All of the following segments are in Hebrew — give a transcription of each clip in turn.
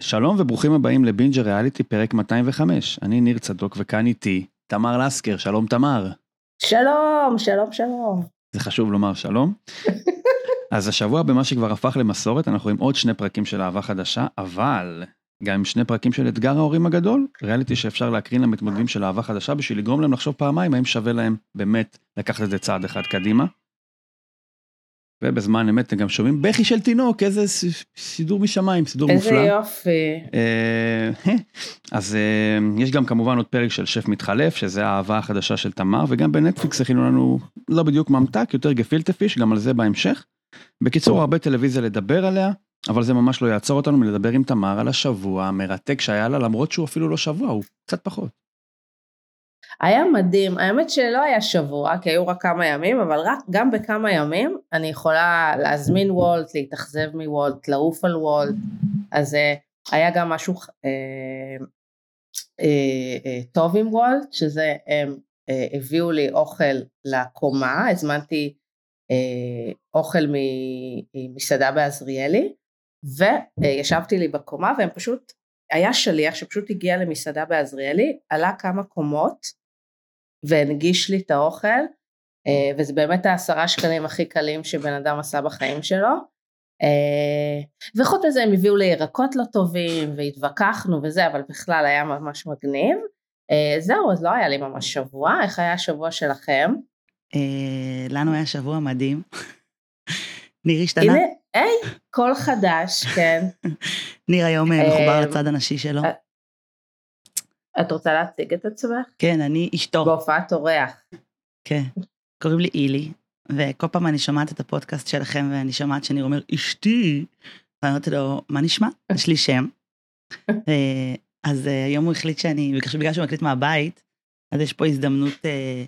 שלום וברוכים הבאים לבינג'ר ריאליטי פרק 205. אני ניר צדוק וכאן איתי תמר לסקר, שלום תמר. שלום, שלום, שלום. זה חשוב לומר שלום. אז השבוע במה שכבר הפך למסורת אנחנו עם עוד שני פרקים של אהבה חדשה, אבל גם עם שני פרקים של אתגר ההורים הגדול, ריאליטי שאפשר להקרין למתמודדים של אהבה חדשה בשביל לגרום להם לחשוב פעמיים האם שווה להם באמת לקחת את זה צעד אחד קדימה. ובזמן אמת אתם גם שומעים בכי של תינוק, איזה סידור משמיים, סידור איזה מופלא. איזה יופי. אה, אז אה, יש גם כמובן עוד פרק של שף מתחלף, שזה האהבה החדשה של תמר, וגם בנטפליקס הכינו לנו לא בדיוק ממתק, יותר גפילטה פיש, גם על זה בהמשך. בקיצור, הרבה טלוויזיה לדבר עליה, אבל זה ממש לא יעצור אותנו מלדבר עם תמר על השבוע המרתק שהיה לה, למרות שהוא אפילו לא שבוע, הוא קצת פחות. היה מדהים, האמת שלא היה שבוע, כי היו רק כמה ימים, אבל רק גם בכמה ימים אני יכולה להזמין וולט, להתאכזב מוולט, לעוף על וולט, אז uh, היה גם משהו uh, uh, uh, טוב עם וולט, שזה הם uh, הביאו לי אוכל לקומה, הזמנתי uh, אוכל ממסעדה בעזריאלי, וישבתי לי בקומה והם פשוט, היה שליח שפשוט הגיע למסעדה בעזריאלי, עלה כמה קומות, והנגיש לי את האוכל, אה, וזה באמת העשרה שקלים הכי קלים שבן אדם עשה בחיים שלו. אה, וחוץ מזה הם הביאו לי ירקות לא טובים והתווכחנו וזה, אבל בכלל היה ממש מגניב. אה, זהו, אז לא היה לי ממש שבוע, איך היה השבוע שלכם? לנו היה שבוע מדהים. ניר השתנה. הנה, היי, קול חדש, כן. ניר היום מחובר לצד הנשי שלו. את רוצה להציג את עצמך? כן, אני אשתו. בהופעת אורח. כן. קוראים לי אילי, וכל פעם אני שומעת את הפודקאסט שלכם, ואני שומעת שאני אומר, אשתי, ואני אומרת לו, מה נשמע? יש לי שם. אה, אז אה, היום הוא החליט שאני, בגלל שהוא מקליט מהבית, אז יש פה הזדמנות אה,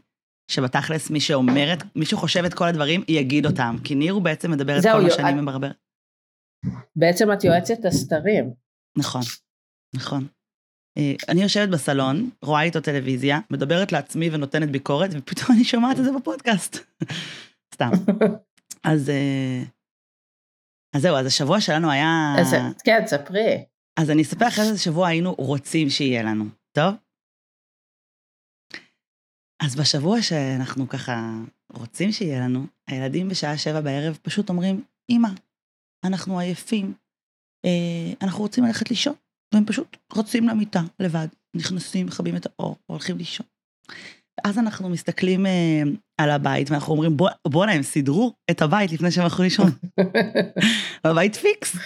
שבתכלס מי שאומרת, מי שחושב את כל הדברים, יגיד אותם. כי ניר הוא בעצם מדבר את כל מה שאני מברבר. בעצם את יועצת הסתרים. נכון, נכון. אני יושבת בסלון, רואה איתו טלוויזיה, מדברת לעצמי ונותנת ביקורת, ופתאום אני שומעת את זה בפודקאסט. סתם. אז, אז זהו, אז השבוע שלנו היה... כן, ספרי. אז אני אספר אחרי איזה שבוע היינו רוצים שיהיה לנו, טוב? אז בשבוע שאנחנו ככה רוצים שיהיה לנו, הילדים בשעה שבע בערב פשוט אומרים, אמא, אנחנו עייפים, אנחנו רוצים ללכת לישון. והם פשוט רצים למיטה לבד, נכנסים, מכבים את האור, הולכים לישון. ואז אנחנו מסתכלים אה, על הבית ואנחנו אומרים בואנה בוא, הם סידרו את הבית לפני שהם הלכו לישון. הבית פיקס.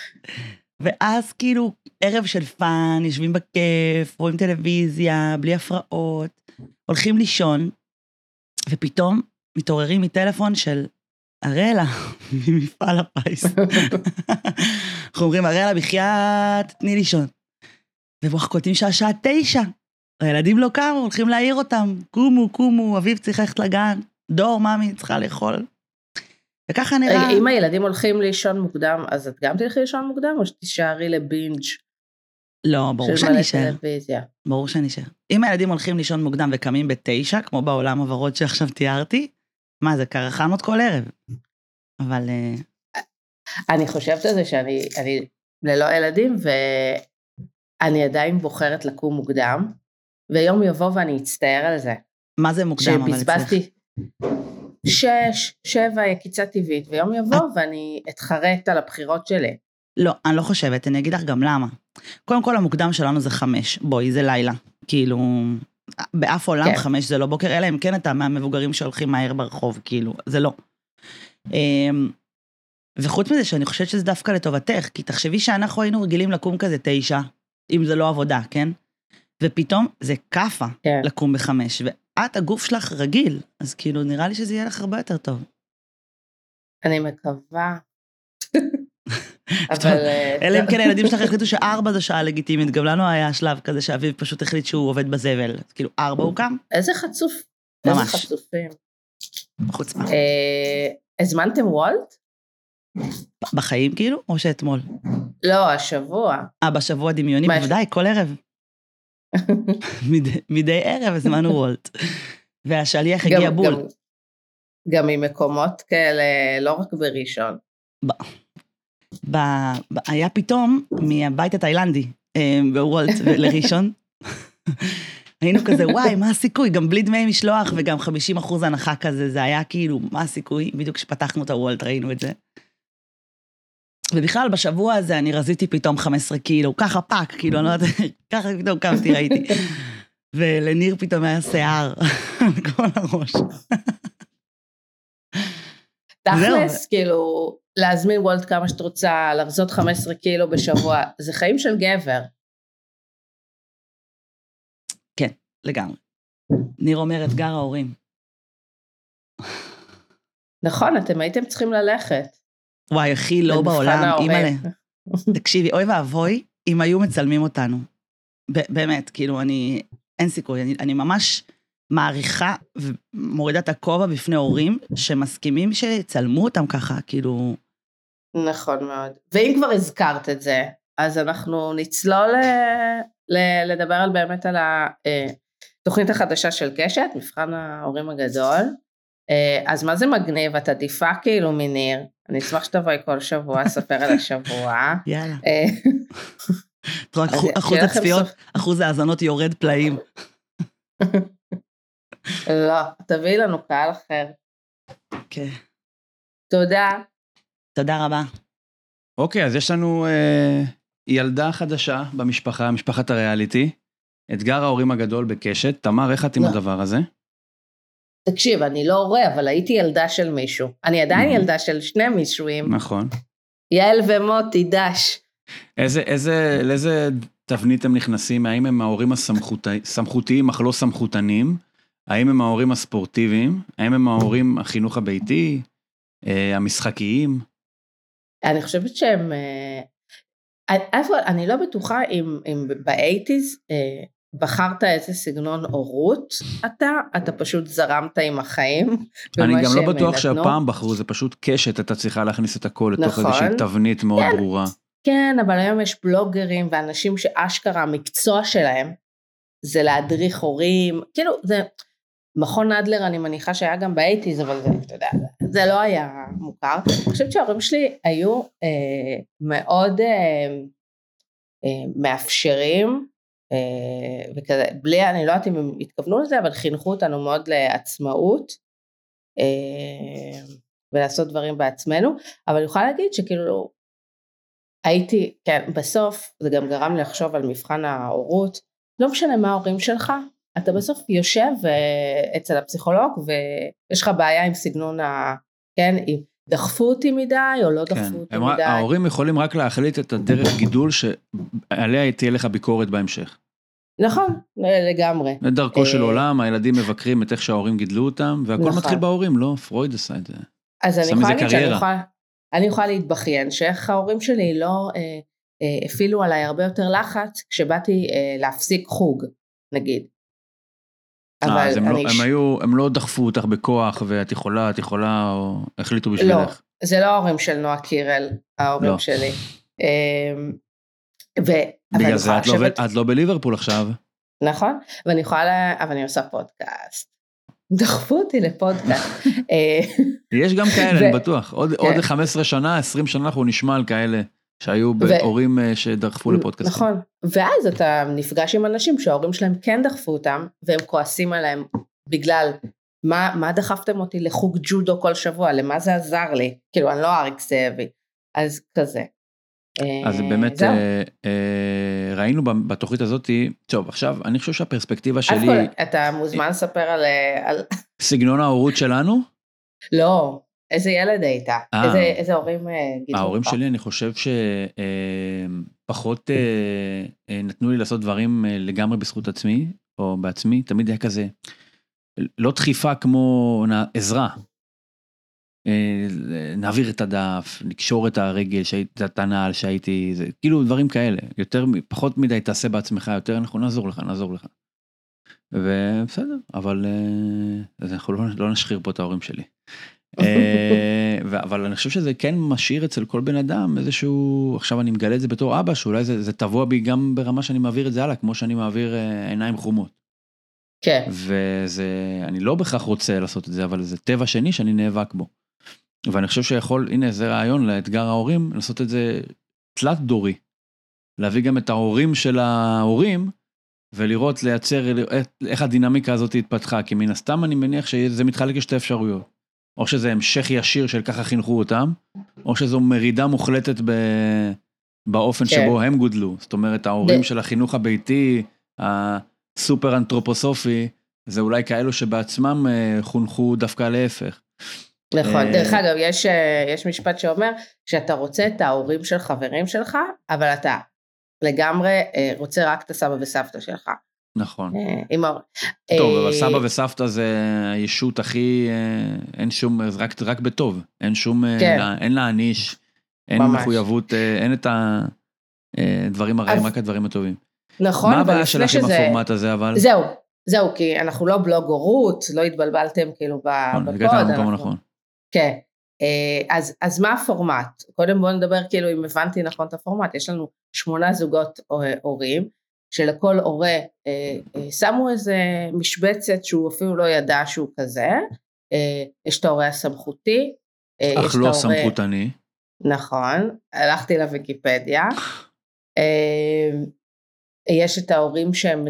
ואז כאילו ערב של fun, יושבים בכיף, רואים טלוויזיה, בלי הפרעות, הולכים לישון, ופתאום מתעוררים מטלפון של אראלה, ממפעל הפיס. אנחנו אומרים, אראלה, בחייאת, תני לישון. ואנחנו קולטים שהשעה תשע. הילדים לא קמו, הולכים להעיר אותם. קומו, קומו, אביב צריך ללכת לגן. דור, ממי צריכה לאכול. וככה נראה... רגע, אם הילדים הולכים לישון מוקדם, אז את גם תלכי לישון מוקדם, או שתישארי לבינג'? לא, ברור שאני אשאר. ברור שאני אשאר. אם הילדים הולכים לישון מוקדם וקמים בתשע, כמו בעולם הוורוד שעכשיו תיארתי, מה, זה קרחנות כל ערב. אבל... אה, אני חושבת על זה שאני ללא ילדים, אני עדיין בוחרת לקום מוקדם, ויום יבוא ואני אצטער על זה. מה זה מוקדם אבל אצלך? שבזבזתי שש, שבע יקיצה טבעית, ויום יבוא את... ואני אתחרט על הבחירות שלי. לא, אני לא חושבת, אני אגיד לך גם למה. קודם כל המוקדם שלנו זה חמש, בואי, זה לילה. כאילו, באף עולם כן. חמש זה לא בוקר, אלא אם כן אתה מהמבוגרים שהולכים מהר ברחוב, כאילו, זה לא. אמ, וחוץ מזה שאני חושבת שזה דווקא לטובתך, כי תחשבי שאנחנו היינו רגילים לקום כזה תשע, אם זה לא עבודה, כן? ופתאום זה כאפה כן. לקום בחמש, ואת, הגוף שלך רגיל, אז כאילו נראה לי שזה יהיה לך הרבה יותר טוב. אני מקווה. אבל... אה, אלא אם כן הילדים שלך החליטו שארבע זו שעה לגיטימית, גם לנו היה שלב כזה שאביב פשוט החליט שהוא עובד בזבל, כאילו ארבע הוא קם. איזה חצוף. ממש. איזה חצופים. חוצפה. אה, הזמנתם וולט? בחיים כאילו, או שאתמול? לא, השבוע. אה, בשבוע דמיוני, בוודאי, כל ערב. מדי- ערב הזמנו וולט. והשליח הגיע בול. גם ממקומות כאלה, לא רק בראשון. ב, ב, היה פתאום מהבית התאילנדי אה, בוולט לראשון. היינו כזה, וואי, מה הסיכוי? גם בלי דמי משלוח וגם 50 אחוז הנחה כזה, זה היה כאילו, מה הסיכוי? בדיוק כשפתחנו את הוולט ראינו את זה. ובכלל, בשבוע הזה אני רזיתי פתאום 15 קילו, ככה fuck, כאילו, אני לא יודעת, ככה פתאום קמתי, ראיתי. ולניר פתאום היה שיער על כל הראש. תכלס, כאילו, להזמין וולט כמה שאת רוצה, להרזות 15 קילו בשבוע, זה חיים של גבר. לגמרי. ניר אומר אתגר ההורים. נכון, אתם הייתם צריכים ללכת. וואי, הכי לא בעולם. אימא'לה. תקשיבי, אוי ואבוי אם היו מצלמים אותנו. באמת, כאילו, אני, אין סיכוי, אני, אני ממש מעריכה ומורידה את הכובע בפני הורים שמסכימים שיצלמו אותם ככה, כאילו, נכון מאוד. ואם כבר הזכרת את זה, אז אנחנו נצלול ל- ל- לדבר על באמת על התוכנית החדשה של קשת, מבחן ההורים הגדול. אה, אז מה זה מגניב? את עדיפה כאילו מניר. אני אשמח שתבואי כל שבוע, ספר על השבוע. יאללה. אה, את רואה, אז אחוז- הצפיות, אחוז ההאזנות יורד פלאים. לא, תביאי לנו קהל אחר. כן. תודה. תודה רבה. אוקיי, אז יש לנו אה, ילדה חדשה במשפחה, משפחת הריאליטי. אתגר ההורים הגדול בקשת. תמר, איך את עם לא. הדבר הזה? תקשיב, אני לא הורה, אבל הייתי ילדה של מישהו. אני עדיין. ילדה של שני מישואים. נכון. יעל ומוטי, דש. איזה, איזה, לאיזה תבנית הם נכנסים? האם הם ההורים הסמכותי- סמכותיים אך לא סמכותנים? האם הם ההורים הספורטיביים? האם הם ההורים החינוך הביתי? אה, המשחקיים? אני חושבת שהם... אה, איפה, אני לא בטוחה אם, אם באייטיז אה, בחרת איזה סגנון הורות אתה, אתה פשוט זרמת עם החיים. אני גם לא בטוח נתנו. שהפעם בחרו, זה פשוט קשת, הייתה צריכה להכניס את הכל לתוך נכון. איזושהי תבנית מאוד כן. ברורה. כן, אבל היום יש בלוגרים ואנשים שאשכרה המקצוע שלהם זה להדריך הורים, כאילו זה, מכון אדלר אני מניחה שהיה גם באייטיז, אבל זה, אתה יודע, זה לא היה מוכר. אני חושבת שההורים שלי היו אה, מאוד אה, אה, מאפשרים, אה, וכזה, בלי, אני לא יודעת אם הם התכוונו לזה, אבל חינכו אותנו מאוד לעצמאות. אה, ולעשות דברים בעצמנו, אבל אני יכולה להגיד שכאילו הייתי, כן, בסוף זה גם גרם לי לחשוב על מבחן ההורות, לא משנה מה ההורים שלך, אתה בסוף יושב אה, אצל הפסיכולוג ויש לך בעיה עם סגנון ה... כן, אם דחפו אותי מדי או לא כן. דחפו אותי הם, מדי. ההורים יכולים רק להחליט את הדרך גידול שעליה תהיה לך ביקורת בהמשך. נכון, לגמרי. זה דרכו של אה, עולם, הילדים מבקרים את איך שההורים גידלו אותם, והכל נכון. מתחיל בהורים, לא? פרויד עשה את זה. אז אני יכולה להגיד שאני. יכולה, אני יכולה להתבכיין שאיך ההורים שלי לא אה, אה, הפעילו עליי הרבה יותר לחץ כשבאתי אה, להפסיק חוג, נגיד. אה, אבל אז הם, לא, אני... הם, היו, הם לא דחפו אותך בכוח, ואת יכולה, את יכולה, או החליטו בשבילך. זה לא ההורים של נועה קירל, ההורים לא. שלי. אמ, ו... בגלל זה את לא, לשבת- את לא בליברפול עכשיו. נכון, ואני יכולה, לה- אבל אני עושה פודקאסט. דחפו אותי לפודקאסט. אה, יש גם כאלה, ו- אני בטוח. עוד, כן. עוד 15 שנה, 20 שנה אנחנו נשמע על כאלה שהיו ו- הורים אה, שדחפו לפודקאסטים. נכון, ואז אתה נפגש עם אנשים שההורים שלהם כן דחפו אותם, והם כועסים עליהם בגלל מה, מה דחפתם אותי לחוג ג'ודו כל שבוע, למה זה עזר לי? כאילו, אני לא אריק זאבי. אז כזה. אז אה, באמת. אה, אה, ראינו בתוכנית הזאתי, טוב עכשיו אני חושב שהפרספקטיבה שלי, אתה מוזמן לספר על, אה, על... סגנון ההורות שלנו, לא, איזה ילד היית? אה. איזה, איזה הורים אה, גידלו ההורים אותך? שלי אני חושב שפחות נתנו לי לעשות דברים אה, לגמרי בזכות עצמי, או בעצמי, תמיד היה כזה, לא דחיפה כמו עזרה. אה, נעביר את הדף, נקשור את הרגל, את הנעל שהייתי, זה כאילו דברים כאלה, יותר, פחות מדי תעשה בעצמך, יותר אנחנו נעזור לך, נעזור לך. ובסדר, אבל אה, אנחנו לא, לא נשחיר פה את ההורים שלי. אה, אבל אני חושב שזה כן משאיר אצל כל בן אדם איזשהו, עכשיו אני מגלה את זה בתור אבא, שאולי זה, זה טבוע בי גם ברמה שאני מעביר את זה הלאה, כמו שאני מעביר אה, עיניים חומות. כן, וזה, אני לא בהכרח רוצה לעשות את זה, אבל זה טבע שני שאני נאבק בו. ואני חושב שיכול, הנה זה רעיון לאתגר ההורים, לעשות את זה תלת דורי. להביא גם את ההורים של ההורים, ולראות, לייצר, איך הדינמיקה הזאת התפתחה, כי מן הסתם אני מניח שזה מתחלק לשתי אפשרויות. או שזה המשך ישיר של ככה חינכו אותם, או שזו מרידה מוחלטת ב... באופן כן. שבו הם גודלו. זאת אומרת, ההורים ב- של החינוך הביתי, הסופר אנתרופוסופי, זה אולי כאלו שבעצמם אה, חונכו דווקא להפך. נכון. אה, דרך אגב, יש, אה, יש משפט שאומר שאתה רוצה את ההורים של חברים שלך, אבל אתה לגמרי רוצה רק את הסבא וסבתא שלך. נכון. אה, עם ההור- טוב, אה, אבל סבא וסבתא זה הישות הכי, אה, אין שום, רק, רק בטוב, אין שום, אה, כן. לה- אין להעניש, אין ממש. מחויבות, אה, אין את הדברים הרעים, אז- רק הדברים הטובים. נכון, מה הבעיה שלך עם שזה- הפורמט הזה אבל? זהו, זהו, כי אנחנו לא בלוג הורות, לא התבלבלתם כאילו נכון, בפוד. הגעת למקום הנכון. כן. אה, אז, אז מה הפורמט? קודם בואו נדבר כאילו אם הבנתי נכון את הפורמט. יש לנו שמונה זוגות אה, הורים, שלכל הורה אה, אה, שמו איזה משבצת שהוא אפילו לא ידע שהוא כזה. אה, יש את ההורה הסמכותי. אך לא סמכותני. נכון, הלכתי לוויקיפדיה. יש את ההורים שהם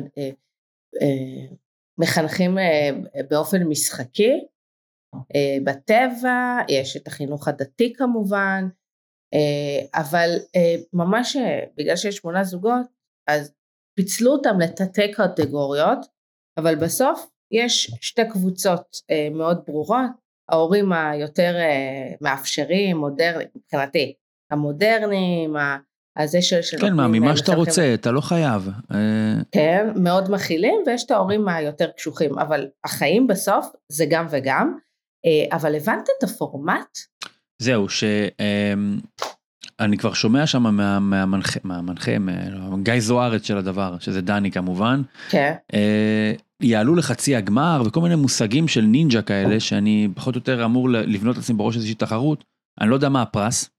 מחנכים באופן משחקי, בטבע, יש את החינוך הדתי כמובן, אבל ממש בגלל שיש שמונה זוגות, אז פיצלו אותם לתתי קטגוריות, אבל בסוף יש שתי קבוצות אה, מאוד ברורות, ההורים היותר אה, מאפשרים, מודרניים, מבחינתי, המודרניים, ה- הזה של... כן, שנותנים, מה, אה, ממה שאתה מחנכים- רוצה, אתה לא חייב. אה, כן, מאוד מכילים, ויש את ההורים היותר קשוחים, אבל החיים בסוף זה גם וגם. אה, אבל הבנת את הפורמט? זהו, שאני כבר שומע שם מה- מהמנחה, מהמנחה, מה- גיא זוארץ של הדבר, שזה דני כמובן, כן, אה, יעלו לחצי הגמר וכל מיני מושגים של נינג'ה כאלה שאני פחות או יותר אמור לבנות לעצמי בראש איזושהי תחרות. אני לא יודע מה הפרס.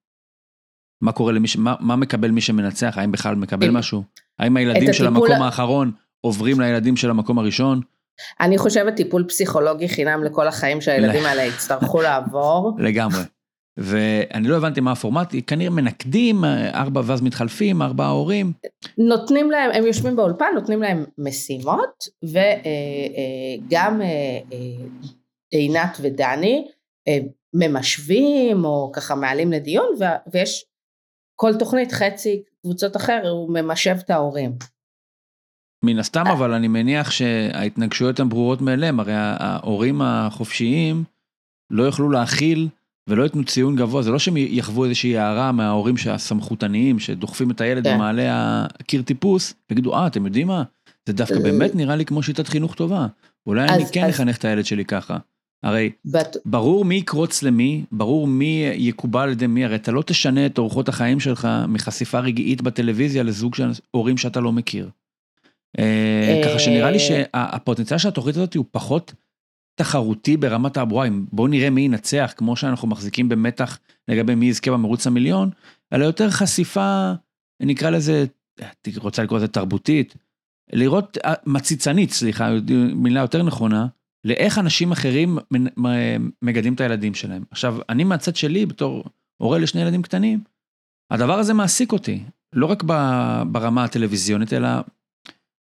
מה קורה למי. מה, מה מקבל מי שמנצח? האם בכלל מקבל אם- משהו? האם הילדים של המקום ה- האחרון עוברים לילדים של המקום הראשון? אני חושבת טיפול פסיכולוגי חינם לכל החיים שהילדים האלה יצטרכו לעבור. לגמרי. ואני לא הבנתי מה הפורמט, כנראה מנקדים, ארבע ואז מתחלפים, ארבעה הורים. נותנים להם, הם יושבים באולפן, נותנים להם משימות, וגם עינת ודני אה, ממשווים או ככה מעלים לדיון, ויש כל תוכנית חצי קבוצות אחר, הוא ממשב את ההורים. מן הסתם, אבל אני מניח שההתנגשויות הן ברורות מאליהם, הרי ההורים החופשיים לא יוכלו להכיל ולא ייתנו ציון גבוה, זה לא שהם יחוו איזושהי הערה מההורים הסמכותניים שדוחפים את הילד כן. במעלה הקיר טיפוס, ויגידו, אה, אתם יודעים מה? זה דווקא באמת נראה לי כמו שיטת חינוך טובה. אולי אני אז- כן אז- אחנך את הילד שלי ככה. הרי בת- ברור מי יקרוץ למי, ברור מי יקובל על ידי מי, הרי אתה לא תשנה את אורחות החיים שלך מחשיפה רגעית בטלוויזיה לזוג של הורים שאתה לא מכיר. אה, ככה שנראה לי שהפוטנציאל של התוכנית הזאת הוא פחות תחרותי ברמת הברואים, בואו נראה מי ינצח, כמו שאנחנו מחזיקים במתח לגבי מי יזכה במרוץ המיליון, אלא יותר חשיפה, נקרא לזה, רוצה לקרוא לזה תרבותית, לראות, אה, מציצנית, סליחה, מילה יותר נכונה, לאיך אנשים אחרים מגדלים את הילדים שלהם. עכשיו, אני מהצד שלי, בתור הורה לשני ילדים קטנים, הדבר הזה מעסיק אותי, לא רק ברמה הטלוויזיונית, אלא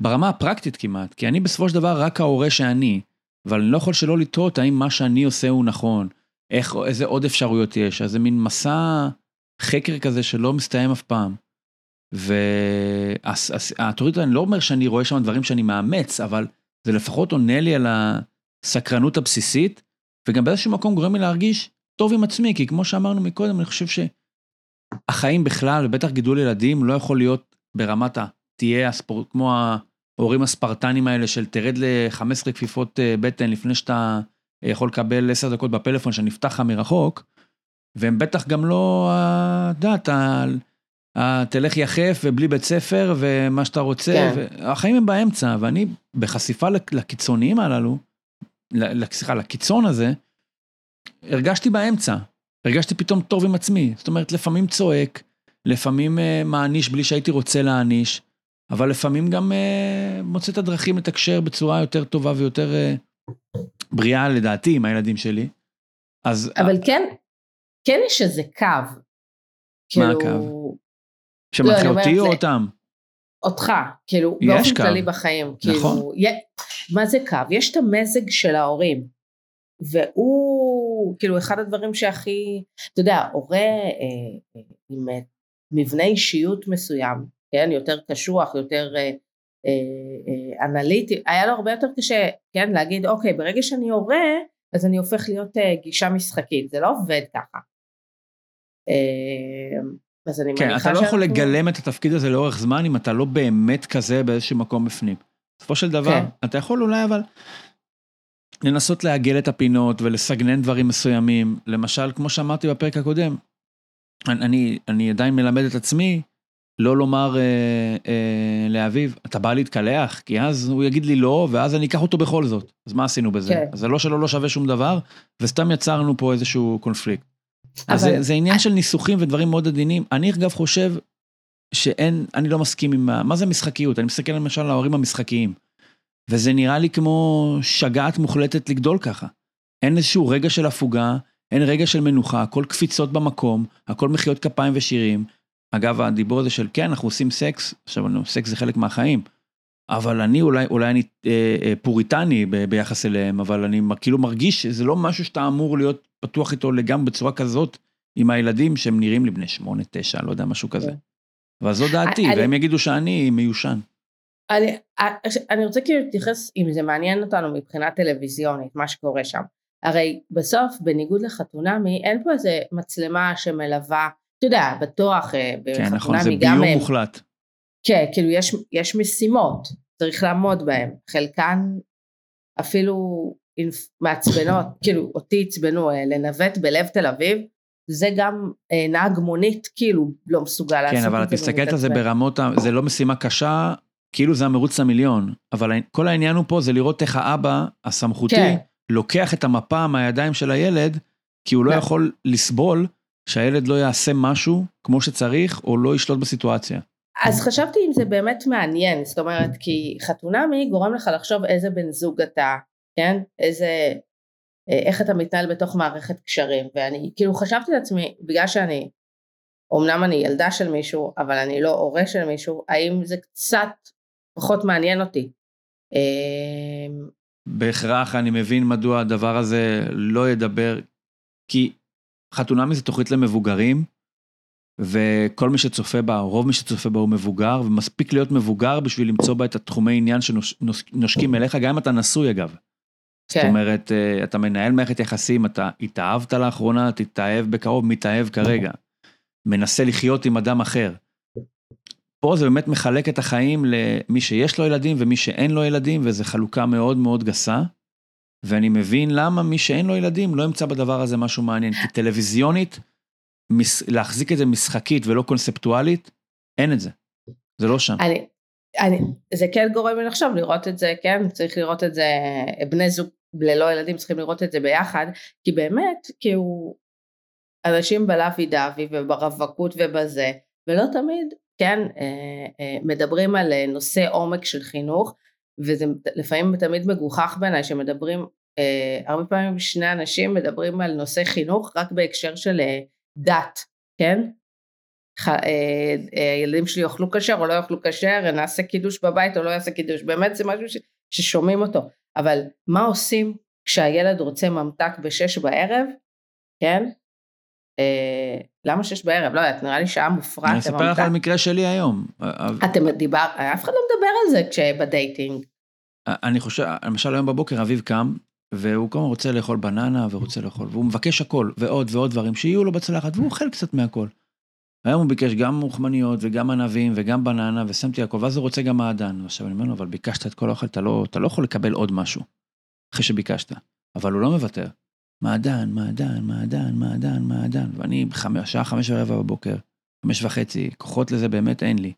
ברמה הפרקטית כמעט, כי אני בסופו של דבר רק ההורה שאני, אבל אני לא יכול שלא לטעות האם מה שאני עושה הוא נכון, איך, איזה עוד אפשרויות יש, אז זה מין מסע חקר כזה שלא מסתיים אף פעם. והתוכנית, אני לא אומר שאני רואה שם דברים שאני מאמץ, אבל זה לפחות עונה לי על הסקרנות הבסיסית, וגם באיזשהו מקום גורם לי להרגיש טוב עם עצמי, כי כמו שאמרנו מקודם, אני חושב שהחיים בכלל, ובטח גידול ילדים, לא יכול להיות ברמת ה... תהיה הספורט, כמו ההורים הספרטנים האלה של תרד ל-15 כפיפות אה, בטן לפני שאתה יכול לקבל 10 דקות בפלאפון שנפתח לך מרחוק, והם בטח גם לא, אה, את יודעת, תלך יחף ובלי בית ספר ומה שאתה רוצה, כן. החיים הם באמצע, ואני בחשיפה לק- לקיצוניים הללו, סליחה, לקיצון הזה, הרגשתי באמצע, הרגשתי פתאום טוב עם עצמי. זאת אומרת, לפעמים צועק, לפעמים מעניש בלי שהייתי רוצה להעניש, אבל לפעמים גם uh, מוצא את הדרכים לתקשר בצורה יותר טובה ויותר uh, בריאה לדעתי עם הילדים שלי. אז... אבל כן, כן יש איזה קו. מה כאילו... הקו? שמנחה לא, אותי או זה... אותם? אותך, כאילו, באופן כללי בחיים. נכון. כאילו, מה זה קו? יש את המזג של ההורים, והוא, כאילו, אחד הדברים שהכי, אתה יודע, הורה אה, אה, עם אה, מבנה אישיות מסוים, כן, יותר קשוח, יותר אה, אה, אנליטי, היה לו הרבה יותר קשה, כן, להגיד, אוקיי, ברגע שאני הורה, אז אני הופך להיות אה, גישה משחקית, זה לא עובד ככה. אה, אז אני כן, אתה לא יכול לגלם את התפקיד הזה לאורך זמן אם אתה לא באמת כזה באיזשהו מקום בפנים. בסופו של דבר, כן. אתה יכול אולי אבל לנסות לעגל את הפינות ולסגנן דברים מסוימים. למשל, כמו שאמרתי בפרק הקודם, אני, אני עדיין מלמד את עצמי לא לומר אה, אה, לאביב, אתה בא להתקלח? כי אז הוא יגיד לי לא, ואז אני אקח אותו בכל זאת. אז מה עשינו בזה? כן. אז זה לא שלא לא שווה שום דבר, וסתם יצרנו פה איזשהו קונפליקט. אז זה, זה עניין של ניסוחים ודברים מאוד עדינים. אני אגב חושב שאין, אני לא מסכים עם מה, מה זה משחקיות? אני מסתכל למשל על ההורים המשחקיים. וזה נראה לי כמו שגעת מוחלטת לגדול ככה. אין איזשהו רגע של הפוגה, אין רגע של מנוחה, הכל קפיצות במקום, הכל מחיאות כפיים ושירים. אגב, הדיבור הזה של כן, אנחנו עושים סקס, עכשיו, סקס זה חלק מהחיים. אבל אני אולי, אולי אני אה, אה, פוריטני ב, ביחס אליהם, אבל אני כאילו מרגיש שזה לא משהו שאתה אמור להיות פתוח איתו לגמרי בצורה כזאת עם הילדים שהם נראים לי בני שמונה, תשע, לא יודע, משהו כזה. אבל זו דעתי, אני, והם יגידו שאני מיושן. אני, אני רוצה כאילו להתייחס, אם זה מעניין אותנו מבחינה טלוויזיונית, מה שקורה שם. הרי בסוף, בניגוד לחתונמי, אין פה איזה מצלמה שמלווה, אתה יודע, בטוח אה, כן, נכון, זה ביום מוחלט. כן, כאילו יש, יש משימות, צריך לעמוד בהן, חלקן אפילו מעצבנות, כאילו אותי עצבנו אה, לנווט בלב תל אביב, זה גם אה, נהג מונית כאילו לא מסוגל כן, לעשות את זה. כן, אבל את מסתכלת על זה ברמות, זה לא משימה קשה, כאילו זה המרוץ למיליון, אבל כל העניין הוא פה זה לראות איך האבא הסמכותי כן. לוקח את המפה מהידיים של הילד, כי הוא לא יכול לסבול שהילד לא יעשה משהו כמו שצריך, או לא ישלוט בסיטואציה. אז חשבתי אם זה באמת מעניין, זאת אומרת, כי חתונמי גורם לך לחשוב איזה בן זוג אתה, כן? איזה, אה, איך אתה מתנהל בתוך מערכת קשרים, ואני כאילו חשבתי לעצמי, בגלל שאני, אמנם אני ילדה של מישהו, אבל אני לא הורה של מישהו, האם זה קצת פחות מעניין אותי. אמ, בהכרח אני מבין מדוע הדבר הזה לא ידבר, כי חתונמי זה תוכנית למבוגרים, וכל מי שצופה בה, רוב מי שצופה בה הוא מבוגר, ומספיק להיות מבוגר בשביל למצוא בה את התחומי עניין שנושקים אליך, גם אם אתה נשוי אגב. כן. זאת אומרת, אה, אתה מנהל מערכת יחסים, אתה התאהבת לאחרונה, תתאהב בקרוב, מתאהב כרגע. מנסה לחיות עם אדם אחר. פה זה באמת מחלק את החיים למי שיש לו ילדים ומי שאין לו ילדים, וזו חלוקה מאוד מאוד גסה. ואני מבין למה מי שאין לו ילדים לא ימצא בדבר הזה משהו מעניין, כי טלוויזיונית, להחזיק את זה משחקית ולא קונספטואלית, אין את זה. זה לא שם. אני, אני, זה כן גורם לי לחשוב לראות את זה, כן, צריך לראות את זה, בני זוג ללא ילדים צריכים לראות את זה ביחד, כי באמת, כי הוא אנשים בלאבי דאבי וברווקות ובזה, ולא תמיד, כן, אה, אה, מדברים על אה, נושא עומק של חינוך, וזה לפעמים תמיד מגוחך בעיניי שמדברים, הרבה פעמים שני אנשים מדברים על נושא חינוך רק בהקשר של דת, כן? הילדים שלי יאכלו כשר או לא יאכלו כשר, נעשה קידוש בבית או לא יעשה קידוש, באמת זה משהו ש, ששומעים אותו, אבל מה עושים כשהילד רוצה ממתק בשש בערב, כן? אה, למה שש בערב? לא יודעת, נראה לי שעה מופרעת. אני אספר לך על מקרה שלי היום. אתם דיבר, אף אחד לא מדבר על זה כשבדייטינג. אני חושב, למשל היום בבוקר אביב קם, והוא כמובן רוצה לאכול בננה ורוצה לאכול, והוא מבקש הכל, ועוד ועוד דברים שיהיו לו בצלחת, והוא אוכל קצת מהכל. היום הוא ביקש גם מוכמניות וגם ענבים וגם בננה ושמתי הכל, ואז הוא רוצה גם מעדן. עכשיו אני אומר לו, אבל ביקשת את כל האוכל, אתה לא, אתה לא יכול לקבל עוד משהו, אחרי שביקשת. אבל הוא לא מוותר. מעדן, מעדן, מעדן, מעדן, מעדן, ואני בשעה חמש ורבע בבוקר, חמש וחצי, כוחות לזה באמת אין לי.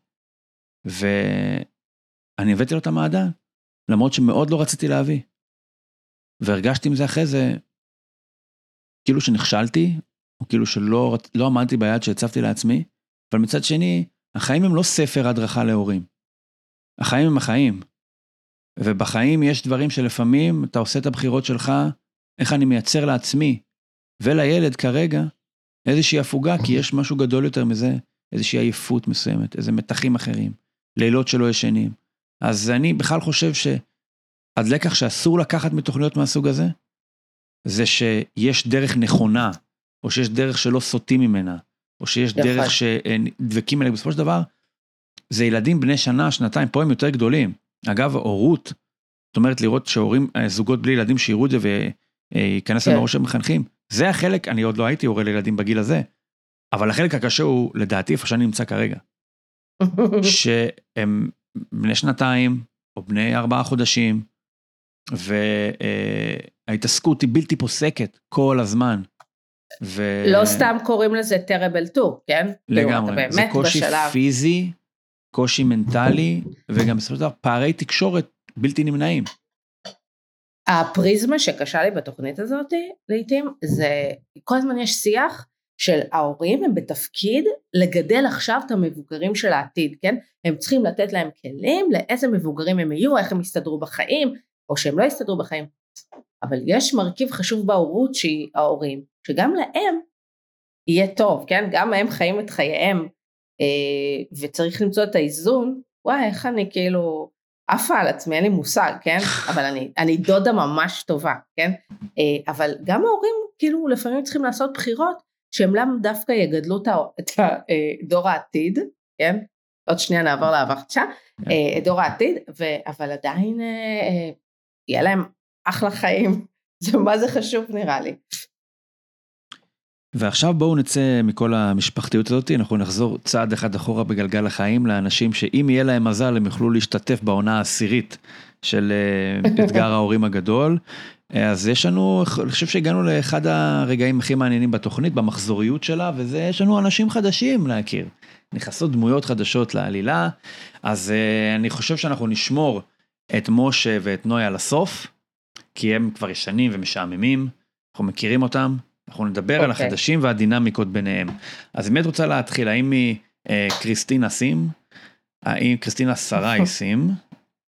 ואני הבאתי לו את המעדן, למרות שמאוד לא רציתי להביא. והרגשתי עם זה אחרי זה, כאילו שנכשלתי, או כאילו שלא לא עמדתי ביעד שהצבתי לעצמי, אבל מצד שני, החיים הם לא ספר הדרכה להורים. החיים הם החיים. ובחיים יש דברים שלפעמים אתה עושה את הבחירות שלך, איך אני מייצר לעצמי ולילד כרגע איזושהי הפוגה, כי יש משהו גדול יותר מזה, איזושהי עייפות מסוימת, איזה מתחים אחרים, לילות שלא ישנים. אז אני בכלל חושב שהלקח שאסור לקחת מתוכניות מהסוג הזה, זה שיש דרך נכונה, או שיש דרך שלא סוטים ממנה, או שיש יפה. דרך שדבקים אליה, בסופו של דבר, זה ילדים בני שנה, שנתיים, פה הם יותר גדולים. אגב, הורות, זאת אומרת לראות שהורים, אה, זוגות בלי ילדים שיראו את זה וייכנס לנו כן. ראש המחנכים, זה החלק, אני עוד לא הייתי הורה לילדים בגיל הזה, אבל החלק הקשה הוא, לדעתי, איפה שאני נמצא כרגע. שהם בני שנתיים, או בני ארבעה חודשים, וההתעסקות היא בלתי פוסקת כל הזמן. ו... לא סתם קוראים לזה טראבל טור, כן? כאילו, לגמרי, זה קושי בשלב... פיזי, קושי מנטלי, וגם בסופו של דבר פערי תקשורת בלתי נמנעים. הפריזמה שקשה לי בתוכנית הזאת לעיתים זה כל הזמן יש שיח של ההורים הם בתפקיד לגדל עכשיו את המבוגרים של העתיד, כן? הם צריכים לתת להם כלים לאיזה מבוגרים הם יהיו, איך הם יסתדרו בחיים, או שהם לא יסתדרו בחיים. אבל יש מרכיב חשוב בהורות שהיא ההורים, שגם להם יהיה טוב, כן? גם הם חיים את חייהם, אה, וצריך למצוא את האיזון, וואי, איך אני כאילו עפה על עצמי, אין לי מושג, כן? אבל אני, אני דודה ממש טובה, כן? אה, אבל גם ההורים כאילו לפעמים צריכים לעשות בחירות שהם לאו דווקא יגדלו את דור העתיד, כן? עוד שנייה נעבור עכשיו, כן. אה, דור העתיד, ו, אבל עדיין אה, יהיה להם אחלה חיים, זה מה זה חשוב נראה לי. ועכשיו בואו נצא מכל המשפחתיות הזאת, אנחנו נחזור צעד אחד אחורה בגלגל החיים לאנשים שאם יהיה להם מזל הם יוכלו להשתתף בעונה העשירית של אה, אתגר ההורים הגדול. אז יש לנו, אני חושב שהגענו לאחד הרגעים הכי מעניינים בתוכנית, במחזוריות שלה, וזה, יש לנו אנשים חדשים להכיר. נכנסות דמויות חדשות לעלילה, אז uh, אני חושב שאנחנו נשמור את משה ואת נויה לסוף, כי הם כבר ישנים ומשעממים, אנחנו מכירים אותם, אנחנו נדבר okay. על אוקיי. החדשים והדינמיקות ביניהם. אז אם את רוצה להתחיל, האם מקריסטינה סים, האם קריסטינה סראי סים,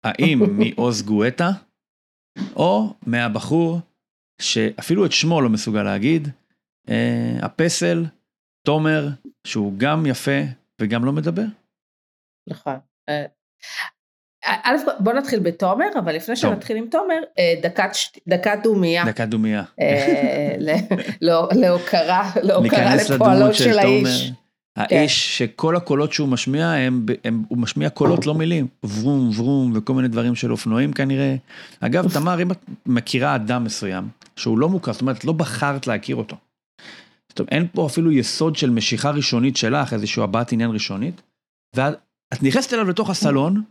האם מעוז גואטה, או מהבחור שאפילו את שמו לא מסוגל להגיד, אה, הפסל, תומר, שהוא גם יפה וגם לא מדבר. נכון. אה, א', בוא נתחיל בתומר, אבל לפני שנתחיל עם תומר, אה, דקת, דקת דומייה. דקת דומייה. להוקרה, להוקרה לפועלות של האיש. האיש כן. שכל הקולות שהוא משמיע, הם, הם, הוא משמיע קולות לא מילים, ורום ורום וכל מיני דברים של אופנועים כנראה. אגב, תמר, אם את מכירה אדם מסוים, שהוא לא מוכר, זאת אומרת, לא בחרת להכיר אותו. זאת אומרת, אין פה אפילו יסוד של משיכה ראשונית שלך, איזושהי הבעת עניין ראשונית, ואת נכנסת אליו לתוך הסלון,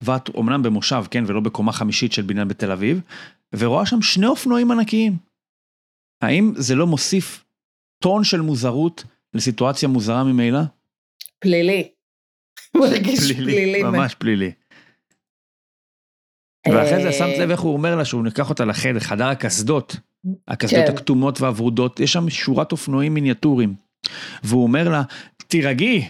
ואת אומנם במושב, כן, ולא בקומה חמישית של בניין בתל אביב, ורואה שם שני אופנועים ענקיים. האם זה לא מוסיף טון של מוזרות לסיטואציה מוזרה ממילא? פלילי. מרגיש פלילי. ממש פלילי. ואחרי זה שמת לב איך הוא אומר לה שהוא ניקח אותה לחדר, חדר הקסדות, הקסדות כן. הכתומות והוורודות, יש שם שורת אופנועים מיניאטורים. והוא אומר לה, תירגעי,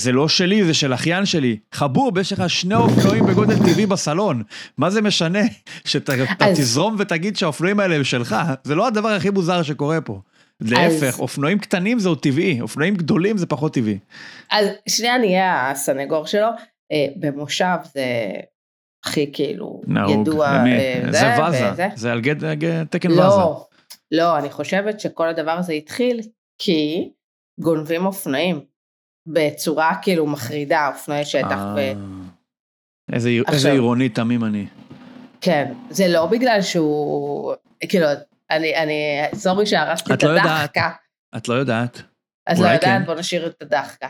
זה לא שלי, זה של אחיין שלי. חבוב, יש לך שני אופנועים בגודל טבעי בסלון. מה זה משנה שאתה אז... תזרום ותגיד שהאופנועים האלה הם שלך? זה לא הדבר הכי מוזר שקורה פה. להפך, אז... אופנועים קטנים זה עוד טבעי, אופנועים גדולים זה פחות טבעי. אז שנייה נהיה הסנגור שלו, אה, במושב זה הכי כאילו נהוג, ידוע. אה, זה, זה וזה, וזה. זה על גד, גד, תקן לא, וזה. לא, אני חושבת שכל הדבר הזה התחיל כי גונבים אופנועים בצורה כאילו מחרידה, אופנועי שטח. ו... אה, איזה, עכשיו, איזה עירוני תמים אני. כן, זה לא בגלל שהוא, כאילו, אני, אני, סורי שהרסתי את לא הדחקה. את לא יודעת. את לא יודעת, כן. בוא נשאיר את הדחקה.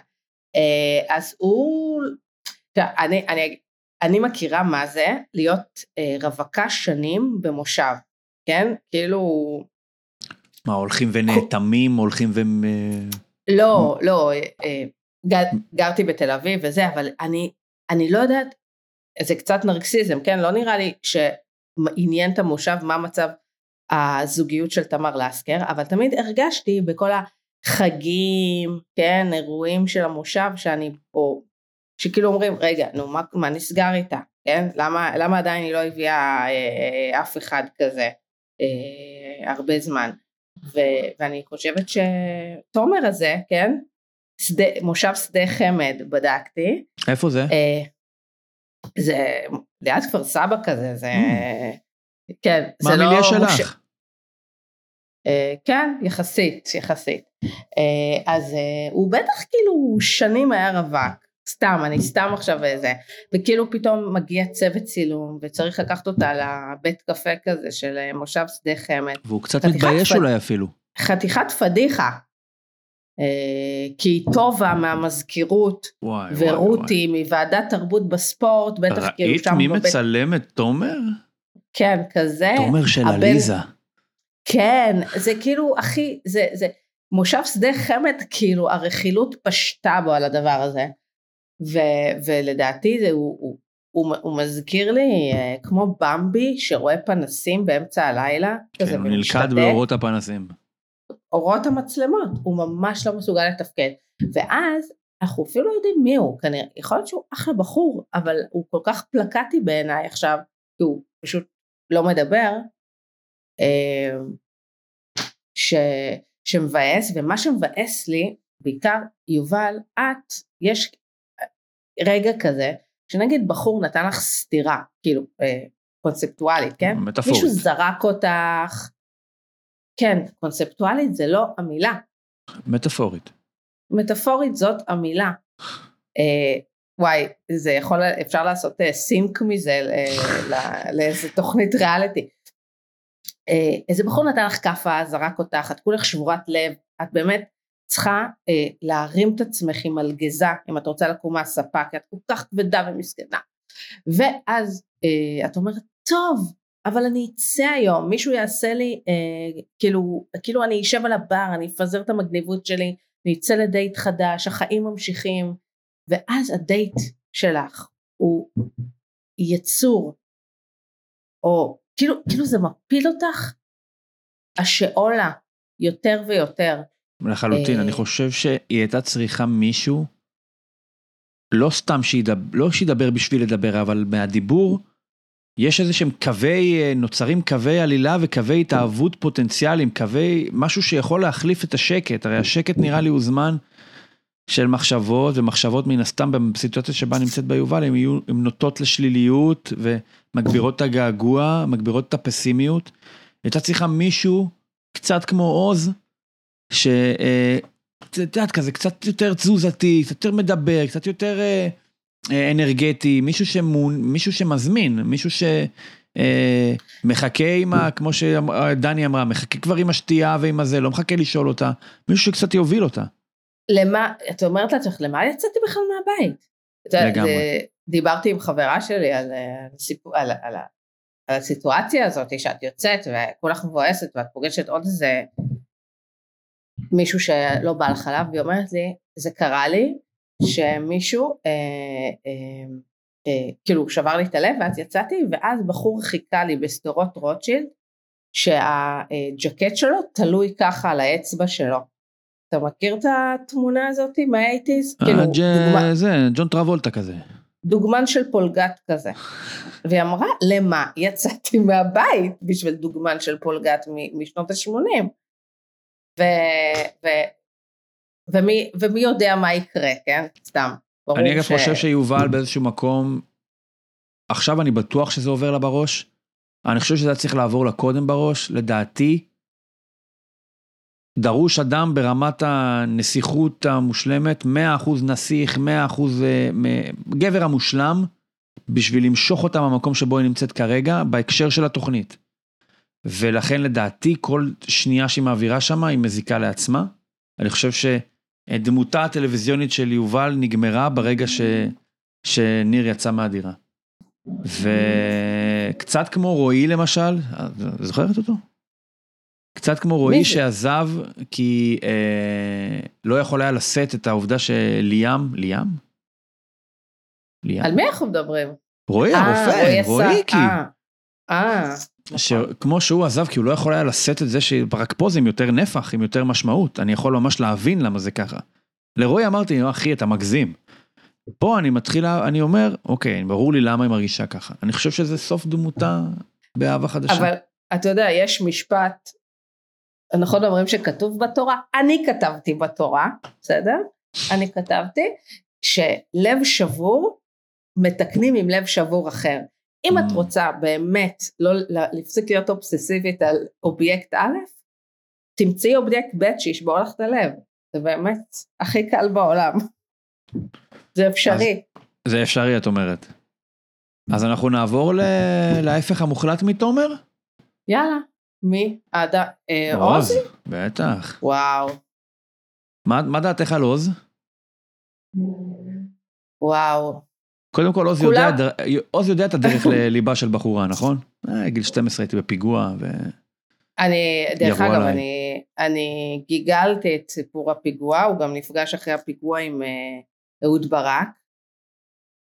אה, אז הוא, אני, אני, אני מכירה מה זה להיות אה, רווקה שנים במושב, כן? כאילו... מה, הולכים ונאטמים, הולכים ו... לא, לא, גר, גרתי בתל אביב וזה, אבל אני, אני לא יודעת, זה קצת נרקסיזם, כן? לא נראה לי שעניין את המושב מה מצב הזוגיות של תמר לסקר, אבל תמיד הרגשתי בכל החגים, כן, אירועים של המושב שאני פה, שכאילו אומרים, רגע, נו, מה, מה נסגר איתה, כן? למה, למה עדיין היא לא הביאה אה, אה, אף אחד כזה אה, הרבה זמן? ו, ואני חושבת שתומר הזה, כן? שדה, מושב שדה חמד בדקתי. איפה זה? אה, זה ליד כפר סבא כזה, זה... כן, מה זה לא... המיליה מוש- שלך? אה, כן, יחסית, יחסית. אה, אז אה, הוא בטח כאילו שנים היה רווק, סתם, אני סתם עכשיו איזה, וכאילו פתאום מגיע צוות צילום וצריך לקחת אותה לבית קפה כזה של אה, מושב שדה חמד, והוא קצת מתבייש פד- אולי אפילו. חתיכת פדיחה. אה, כי טובה מהמזכירות וואי, וואי, ורותי מוועדת תרבות בספורט, וואי. בטח כאילו ראית שם מי בבית, מצלם את תומר? כן, כזה, תומר של הבן- עליזה. כן, זה כאילו, אחי, זה, זה, מושב שדה חמד, כאילו, הרכילות פשטה בו על הדבר הזה. ו, ולדעתי זה, הוא, הוא, הוא, הוא מזכיר לי אה, כמו במבי שרואה פנסים באמצע הלילה, כן, הוא נלכד. באורות הפנסים. אורות המצלמות, הוא ממש לא מסוגל לתפקד. ואז אנחנו אפילו לא יודעים מי הוא, כנראה, יכול להיות שהוא אחלה בחור, אבל הוא כל כך פלקטי בעיניי עכשיו, כי הוא פשוט לא מדבר, אה, ש, שמבאס, ומה שמבאס לי, בעיקר יובל, את, יש רגע כזה, שנגיד בחור נתן לך סטירה, כאילו, אה, קונספטואלית, כן? מטאפורית. מישהו זרק אותך, כן, קונספטואלית זה לא המילה, מטאפורית. מטאפורית זאת המילה. אה, וואי, זה יכול, אפשר לעשות אה, סינק מזה אה, לאיזה תוכנית ריאליטי. אה, איזה בחור נתן לך כאפה, זרק אותך, את כולך שבורת לב, את באמת צריכה אה, להרים את עצמך עם מלגזה, אם את רוצה לקום מהספה, כי את כל כך כבדה ומסכנה. ואז אה, את אומרת, טוב, אבל אני אצא היום, מישהו יעשה לי, אה, כאילו, כאילו אני אשב על הבר, אני אפזר את המגניבות שלי, אני אצא לדייט חדש, החיים ממשיכים, ואז הדייט שלך הוא יצור, או כאילו, כאילו זה מפיל אותך, השאולה יותר ויותר. לחלוטין, אה, אני חושב שהיא הייתה צריכה מישהו, לא סתם שידבר, לא שידבר בשביל לדבר, אבל מהדיבור, יש איזה שהם קווי, אה, נוצרים קווי עלילה וקווי התאהבות פוטנציאליים, קווי, משהו שיכול להחליף את השקט, הרי השקט נראה לי הוא זמן של מחשבות, ומחשבות מן הסתם בסיטואציה שבה נמצאת ביובל, הן יהיו, הן נוטות לשליליות, ומגבירות את הגעגוע, מגבירות את הפסימיות. הייתה צריכה מישהו, קצת כמו עוז, שאת יודעת, כזה קצת יותר תזוזתי, קצת יותר מדבר, קצת יותר אה, אה, אנרגטי, מישהו, שמון, מישהו שמזמין, מישהו שמחכה עם ה... כמו שדני אמרה, מחכה כבר עם השתייה ועם הזה, לא מחכה לשאול אותה, מישהו שקצת יוביל אותה. למה, את אומרת לעצמך, למה יצאתי בכלל מהבית? לגמרי. זה- דיברתי עם חברה שלי על, אה, על, על, ה- על הסיטואציה הזאת שאת יוצאת וכולך מבואסת ואת פוגשת עוד איזה מישהו שלא בא לך עליו והיא אומרת לי זה קרה לי שמישהו אה, אה, אה, כאילו שבר לי את הלב ואז יצאתי ואז בחור חיכה לי בשדרות רוטשילד שהג'קט שלו תלוי ככה על האצבע שלו. אתה מכיר את התמונה הזאת מהאייטיז? כאילו, אה, ג'- דוגמה- זה, ג'ון טרבולטה כזה. דוגמן של פולגת כזה. והיא אמרה, למה יצאתי מהבית בשביל דוגמן של פולגת משנות ה-80? ו... ו... ומי, ומי יודע מה יקרה, כן? סתם. אני אגב ש- חושב שיובל באיזשהו מקום, עכשיו אני בטוח שזה עובר לה בראש, אני חושב שזה היה צריך לעבור לה קודם בראש, לדעתי, דרוש אדם ברמת הנסיכות המושלמת, 100% נסיך, 100% אה, גבר המושלם, בשביל למשוך אותה מהמקום שבו היא נמצאת כרגע, בהקשר של התוכנית. ולכן לדעתי כל שנייה שהיא מעבירה שמה היא מזיקה לעצמה. אני חושב שדמותה הטלוויזיונית של יובל נגמרה ברגע ש... שניר יצא מהדירה. וקצת כמו רועי למשל, את זוכרת אותו? קצת כמו רועי? שעזב כי אה, לא יכול היה לשאת את העובדה שליאם, ליאם? ליאם? על מי אנחנו מדברים? רועי אה, הרופא, רועי עשה- אה, אה, שכמו שהוא עזב, כי הוא לא יכול היה לשאת את זה שרק פה זה עם יותר נפח, עם יותר משמעות. אני יכול ממש להבין למה זה ככה. לרועי אמרתי, אחי, אתה מגזים. פה אני מתחיל, אני אומר, אוקיי, ברור לי למה היא מרגישה ככה. אני חושב שזה סוף דמותה באהבה חדשה. אבל אתה יודע, יש משפט, נכון אומרים שכתוב בתורה? אני כתבתי בתורה, בסדר? אני כתבתי, שלב שבור מתקנים עם לב שבור אחר. אם את Mm. רוצה באמת לא להפסיק להיות אובססיבית על אובייקט א', תמצאי אובייקט ב' שישבור לך את הלב. זה באמת הכי קל בעולם. זה אפשרי. זה אפשרי, את אומרת. אז אנחנו נעבור ל- להפך המוחלט מתומר? יאללה. מי? עדה? אה, עוז. בטח. וואו. מה מה דעתך על עוז? וואו. קודם כל עוז יודע, יודע את הדרך לליבה של בחורה, נכון? אה, גיל 12 הייתי בפיגוע, ו... אני, דרך אגב. אני, אני גיגלתי את סיפור הפיגוע, הוא גם נפגש אחרי הפיגוע עם אה, אהוד ברק.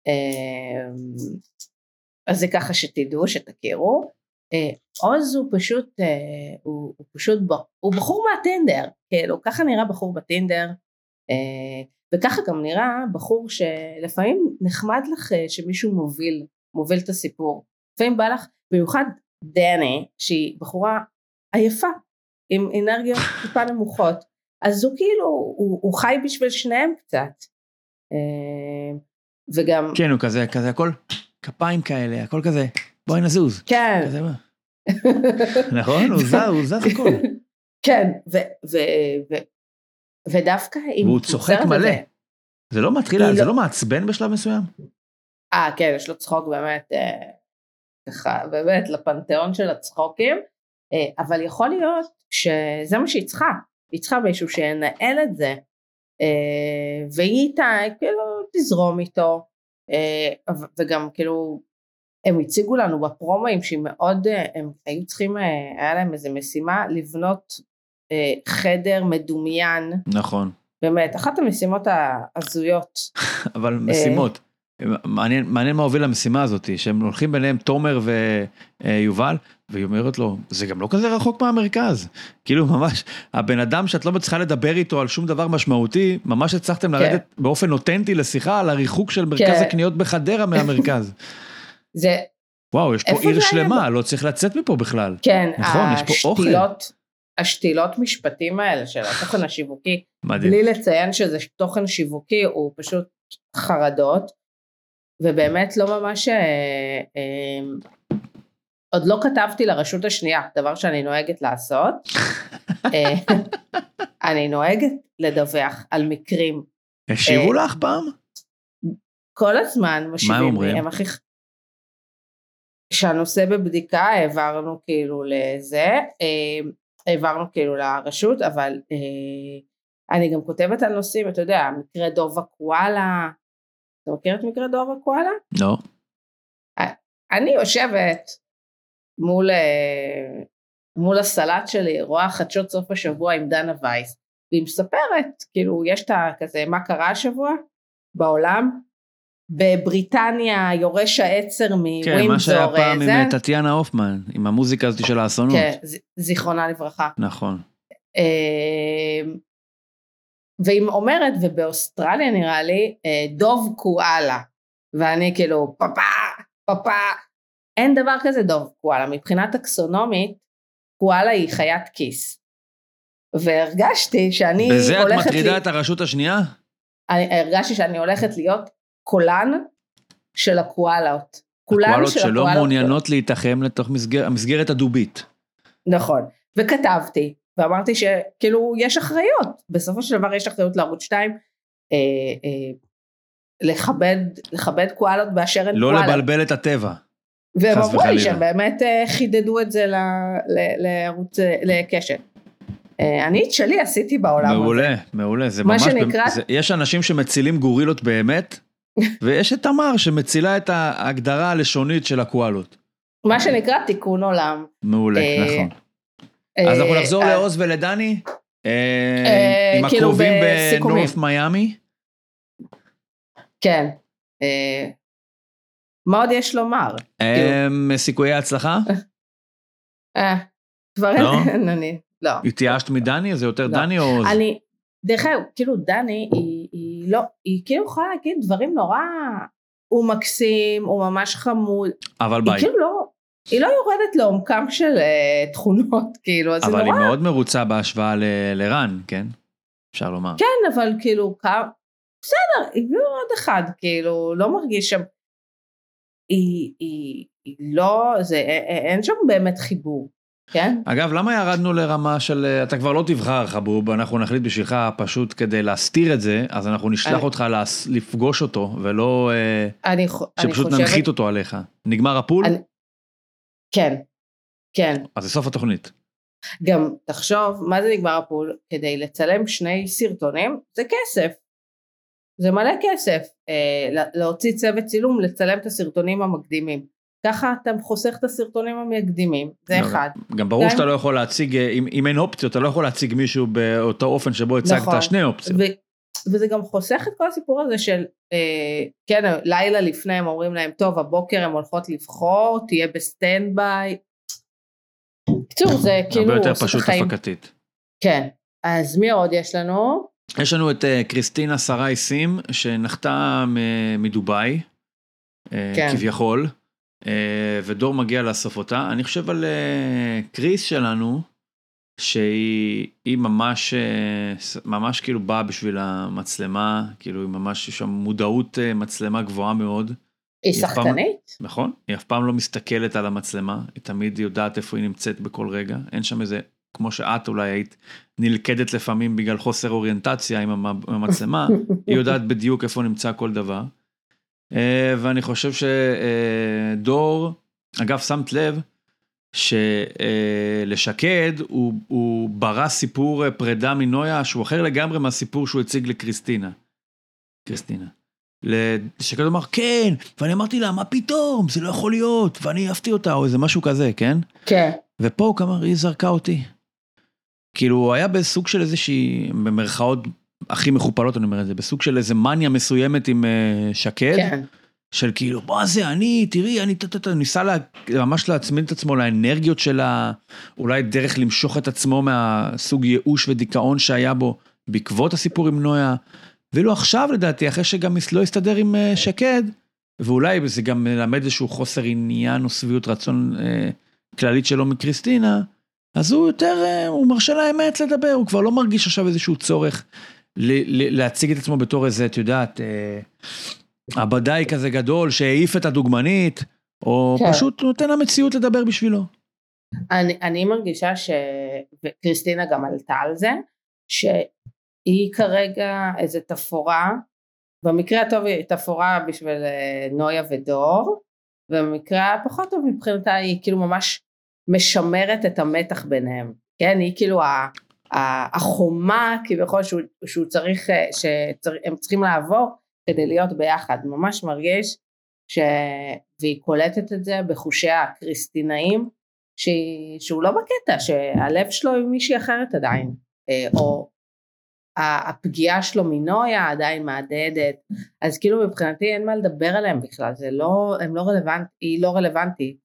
אה, אז זה ככה שתדעו, שתכירו. עוז הוא פשוט, הוא, הוא פשוט, הוא בחור מהטינדר, כאילו, ככה נראה בחור בטינדר, וככה גם נראה בחור שלפעמים נחמד לך אה, שמישהו מוביל, מוביל את הסיפור. לפעמים בא לך, במיוחד דני, שהיא בחורה עייפה, עם אנרגיות טיפה נמוכות, אז הוא כאילו, הוא, הוא חי בשביל שניהם קצת. אה, וגם, כן, הוא כזה, כזה הכל כפיים כאלה, הכל כזה, בואי נזוז. כן, כזה מה? נכון? הוא זז, הוא זז הכל. כן, ו, ו, ו, ודווקא אם... והוא צוחק מלא. הזה- זה לא מתחיל, זה לא- לא מעצבן בשלב מסוים? אה, כן, יש לו צחוק באמת, אה, ככה, באמת, לפנתיאון של הצחוקים, אה, אבל יכול להיות שזה מה שהיא צריכה, היא צריכה מישהו שינהל את זה, אה, והיא איתה, כאילו, תזרום איתו, אה, וגם כאילו, הם הציגו לנו בפרומואים שהיא מאוד, אה, הם היו צריכים, אה, היה להם איזה משימה לבנות חדר מדומיין, נכון. באמת, אחת המשימות ההזויות. אבל אה. משימות. מעניין, מעניין מה הוביל למשימה הזאת, שהם הולכים ביניהם תומר ויובל, והיא אומרת לו, זה גם לא כזה רחוק מהמרכז. כאילו ממש, הבן אדם שאת לא מצליחה לדבר איתו על שום דבר משמעותי, ממש הצלחתם כן. לרדת באופן אותנטי לשיחה על הריחוק של מרכז כן. הקניות בחדרה מהמרכז. זה, וואו, יש פה עיר היה שלמה, לא צריך לצאת מפה בכלל. כן, נכון, יש פה אוכל. השתילות, השתילות משפטים האלה של התוכן השיווקי, מדהים. בלי לציין שזה תוכן שיווקי, הוא פשוט חרדות, ובאמת לא ממש, אה, אה, עוד לא כתבתי לרשות השנייה, דבר שאני נוהגת לעשות, אה, אני נוהגת לדווח על מקרים, השיבו אה, לך פעם? כל הזמן משיבים לי, אומרים? הם הכי... שהנושא בבדיקה העברנו כאילו לזה, אה, העברנו כאילו לרשות, אבל אה, אני גם כותבת על נושאים, אתה יודע, מקרה דובה קואלה, אתה מכיר את מקרה דובה קואלה? לא. אני יושבת מול, אה, מול הסלט שלי, רואה חדשות סוף השבוע עם דנה וייס, והיא מספרת, כאילו יש את הכזה מה קרה השבוע בעולם, בבריטניה יורש העצר כן, מה שהיה מווינזור, פעם אה, זה, עם אה, טטיאנה הופמן, עם המוזיקה הזאת של האסונות. כן, זיכרונה לברכה. נכון. אה, והיא אומרת, ובאוסטרליה נראה לי, אה, דוב קואלה. ואני כאילו, פאפה, פאפה. אין דבר כזה דוב קואלה. מבחינה טקסונומית, קואלה היא חיית כיס. והרגשתי שאני בזה את הולכת... מטרידה לי- את הרשות השנייה? אני הרגשתי שאני הולכת להיות קולן של הקואלות. הקואלות של שלא הקואלות. מעוניינות להתחם לתוך מסגר- המסגרת הדובית. נכון. וכתבתי, ואמרתי שכאילו יש אחריות, בסופו של דבר יש אחריות לערוץ 2, אה, אה, לכבד, לכבד קואלות באשר הן לא קואלות. לבלבל את הטבע. והם אמרו לי. שהם באמת אה, חידדו את זה ל, ל, לערוץ, אה, לקשת. אה, אני את שלי עשיתי בעולם הזה. מעולה, מעולה. זה ממש... שנקרא- זה- יש אנשים שמצילים גורילות באמת, ויש את תמר שמצילה את ההגדרה הלשונית של הקואלות. מה שנקרא תיקון עולם. מעולה, אה, נכון. אז אנחנו אה, נחזור אה, לעוז ולדני, אה, אה, עם כאילו הקרובים. בנורף מיאמי. כן. אה, מה עוד יש לומר? אה, סיכויי הצלחה? אה, כבר? אין, אני, לא. התייאשת מדני? זה יותר לא. דני או... אני, דרך אגב, כאילו דני, היא לא, היא כאילו יכולה להגיד דברים נורא, הוא מקסים, הוא ממש חמוד, אבל היא ביי. כאילו לא, היא לא יורדת לעומקם של uh, תכונות, כאילו, אז זה אבל נורא, היא מאוד מרוצה בהשוואה ל- לרן, כן? אפשר לומר. כן, אבל כאילו, כמה, בסדר, הביאו עוד אחד, כאילו, לא מרגיש שם, היא, היא, היא לא, זה, אין שם באמת חיבור, כן? אגב, למה ירדנו לרמה של אה, אתה כבר לא תבחר חבוב, אנחנו נחליט בשבילך פשוט כדי להסתיר את זה, אז אנחנו נשלח אני- אותך להס- לפגוש אותו, ולא אה, אני, ח- אני שפשוט חושבת, ננחית אותו עליך. נגמר הפול? אני- כן, כן, אז זה סוף התוכנית. גם תחשוב, מה זה נגמר ה pool? כדי לצלם שני סרטונים, זה כסף. זה מלא כסף. אה, לה- להוציא צוות צילום, לצלם את הסרטונים המקדימים. ככה אתה חוסך את הסרטונים המקדימים, זה אחד. גם ברור שאתה לא יכול להציג, אה, אם, אם אין אופציות, אתה לא יכול להציג מישהו באותו אופן שבו הצגת נכון. שני אופציות. ו- וזה גם חוסך את כל הסיפור הזה של, אה, כן, לילה לפני הם אומרים להם, טוב, הבוקר הן הולכות לבחור, תהיה ב stand by. בקיצור, זה כאילו הרבה יותר פשוט. הפקתית. כן. אז מי עוד יש לנו? יש לנו את אה, קריסטינה שרי סים, שנחתה מדובאי, אה, כן. כביכול, ודור מגיע לאסוף אותה. אני חושב על אה, קריס שלנו, שהיא היא ממש, אה, ממש כאילו באה בשביל המצלמה, כאילו היא ממש, יש שם מודעות אה, מצלמה גבוהה מאוד, היא היא אף פעם- שחקנית? נכון? היא אף פעם לא מסתכלת על המצלמה, היא תמיד יודעת איפה היא נמצאת בכל רגע, אין שם איזה, כמו שאת אולי היית נלכדת לפעמים בגלל חוסר אוריינטציה עם המצלמה, היא יודעת בדיוק איפה נמצא כל דבר. אה, ואני חושב שדור, אגב, שמת לב שלשקד הוא, הוא ברא סיפור אה, פרידה מנויה שהוא אחר לגמרי מהסיפור שהוא הציג לקריסטינה. קריסטינה. שקד אמר כן, ואני אמרתי לה מה פתאום, זה לא יכול להיות, ואני העפתי אותה או איזה משהו כזה, כן? כן. ופה הוא אמר, היא זרקה אותי. כאילו, הוא היה בסוג של איזושהי, במרכאות הכי מכופלות, אני אומר את זה, בסוג של איזה מניה מסוימת עם uh, שקד, כן. של כאילו, בוא זה אני, תראי, אני טה-טה-טה, ניסה לה, ממש להצמיד את עצמו לאנרגיות שלה, אולי דרך למשוך את עצמו מהסוג ייאוש ודיכאון שהיה בו בעקבות הסיפור עם נויה. ואילו עכשיו לדעתי, אחרי שגם לא הסתדר עם uh, שקד, ואולי זה גם מלמד איזשהו חוסר עניין או שביעות רצון uh, כללית שלו מקריסטינה, אז הוא יותר, אה, הוא מרשה לאמת לדבר, הוא כבר לא מרגיש עכשיו איזשהו צורך להציג את עצמו בתור איזה, את יודעת, אה, עבדאי כזה גדול שהעיף את הדוגמנית, או כן. פשוט נותן למציאות לדבר בשבילו. אני, אני מרגישה ש... וקריסטינה גם עלתה על זה, שהיא כרגע איזה תפאורה, במקרה הטוב היא תפאורה בשביל אה, נויה ודור, ובמקרה הפחות טוב מבחינתה היא כאילו ממש משמרת את המתח ביניהם, כן? היא כאילו. ה- החומה כביכול שהוא, שהוא צריך, אה, שהם צריכים לעבור כדי להיות ביחד, ממש מרגיש ש... והיא קולטת את זה בחושי הקריסטינאים, שהיא, שהוא לא בקטע, שהלב שלו עם מישהי אחרת עדיין, אה, או הפגיעה שלו מנויה עדיין מהדהדת, אז כאילו מבחינתי אין מה לדבר עליהם בכלל, זה לא, הם לא רלוונט, היא לא רלוונטית,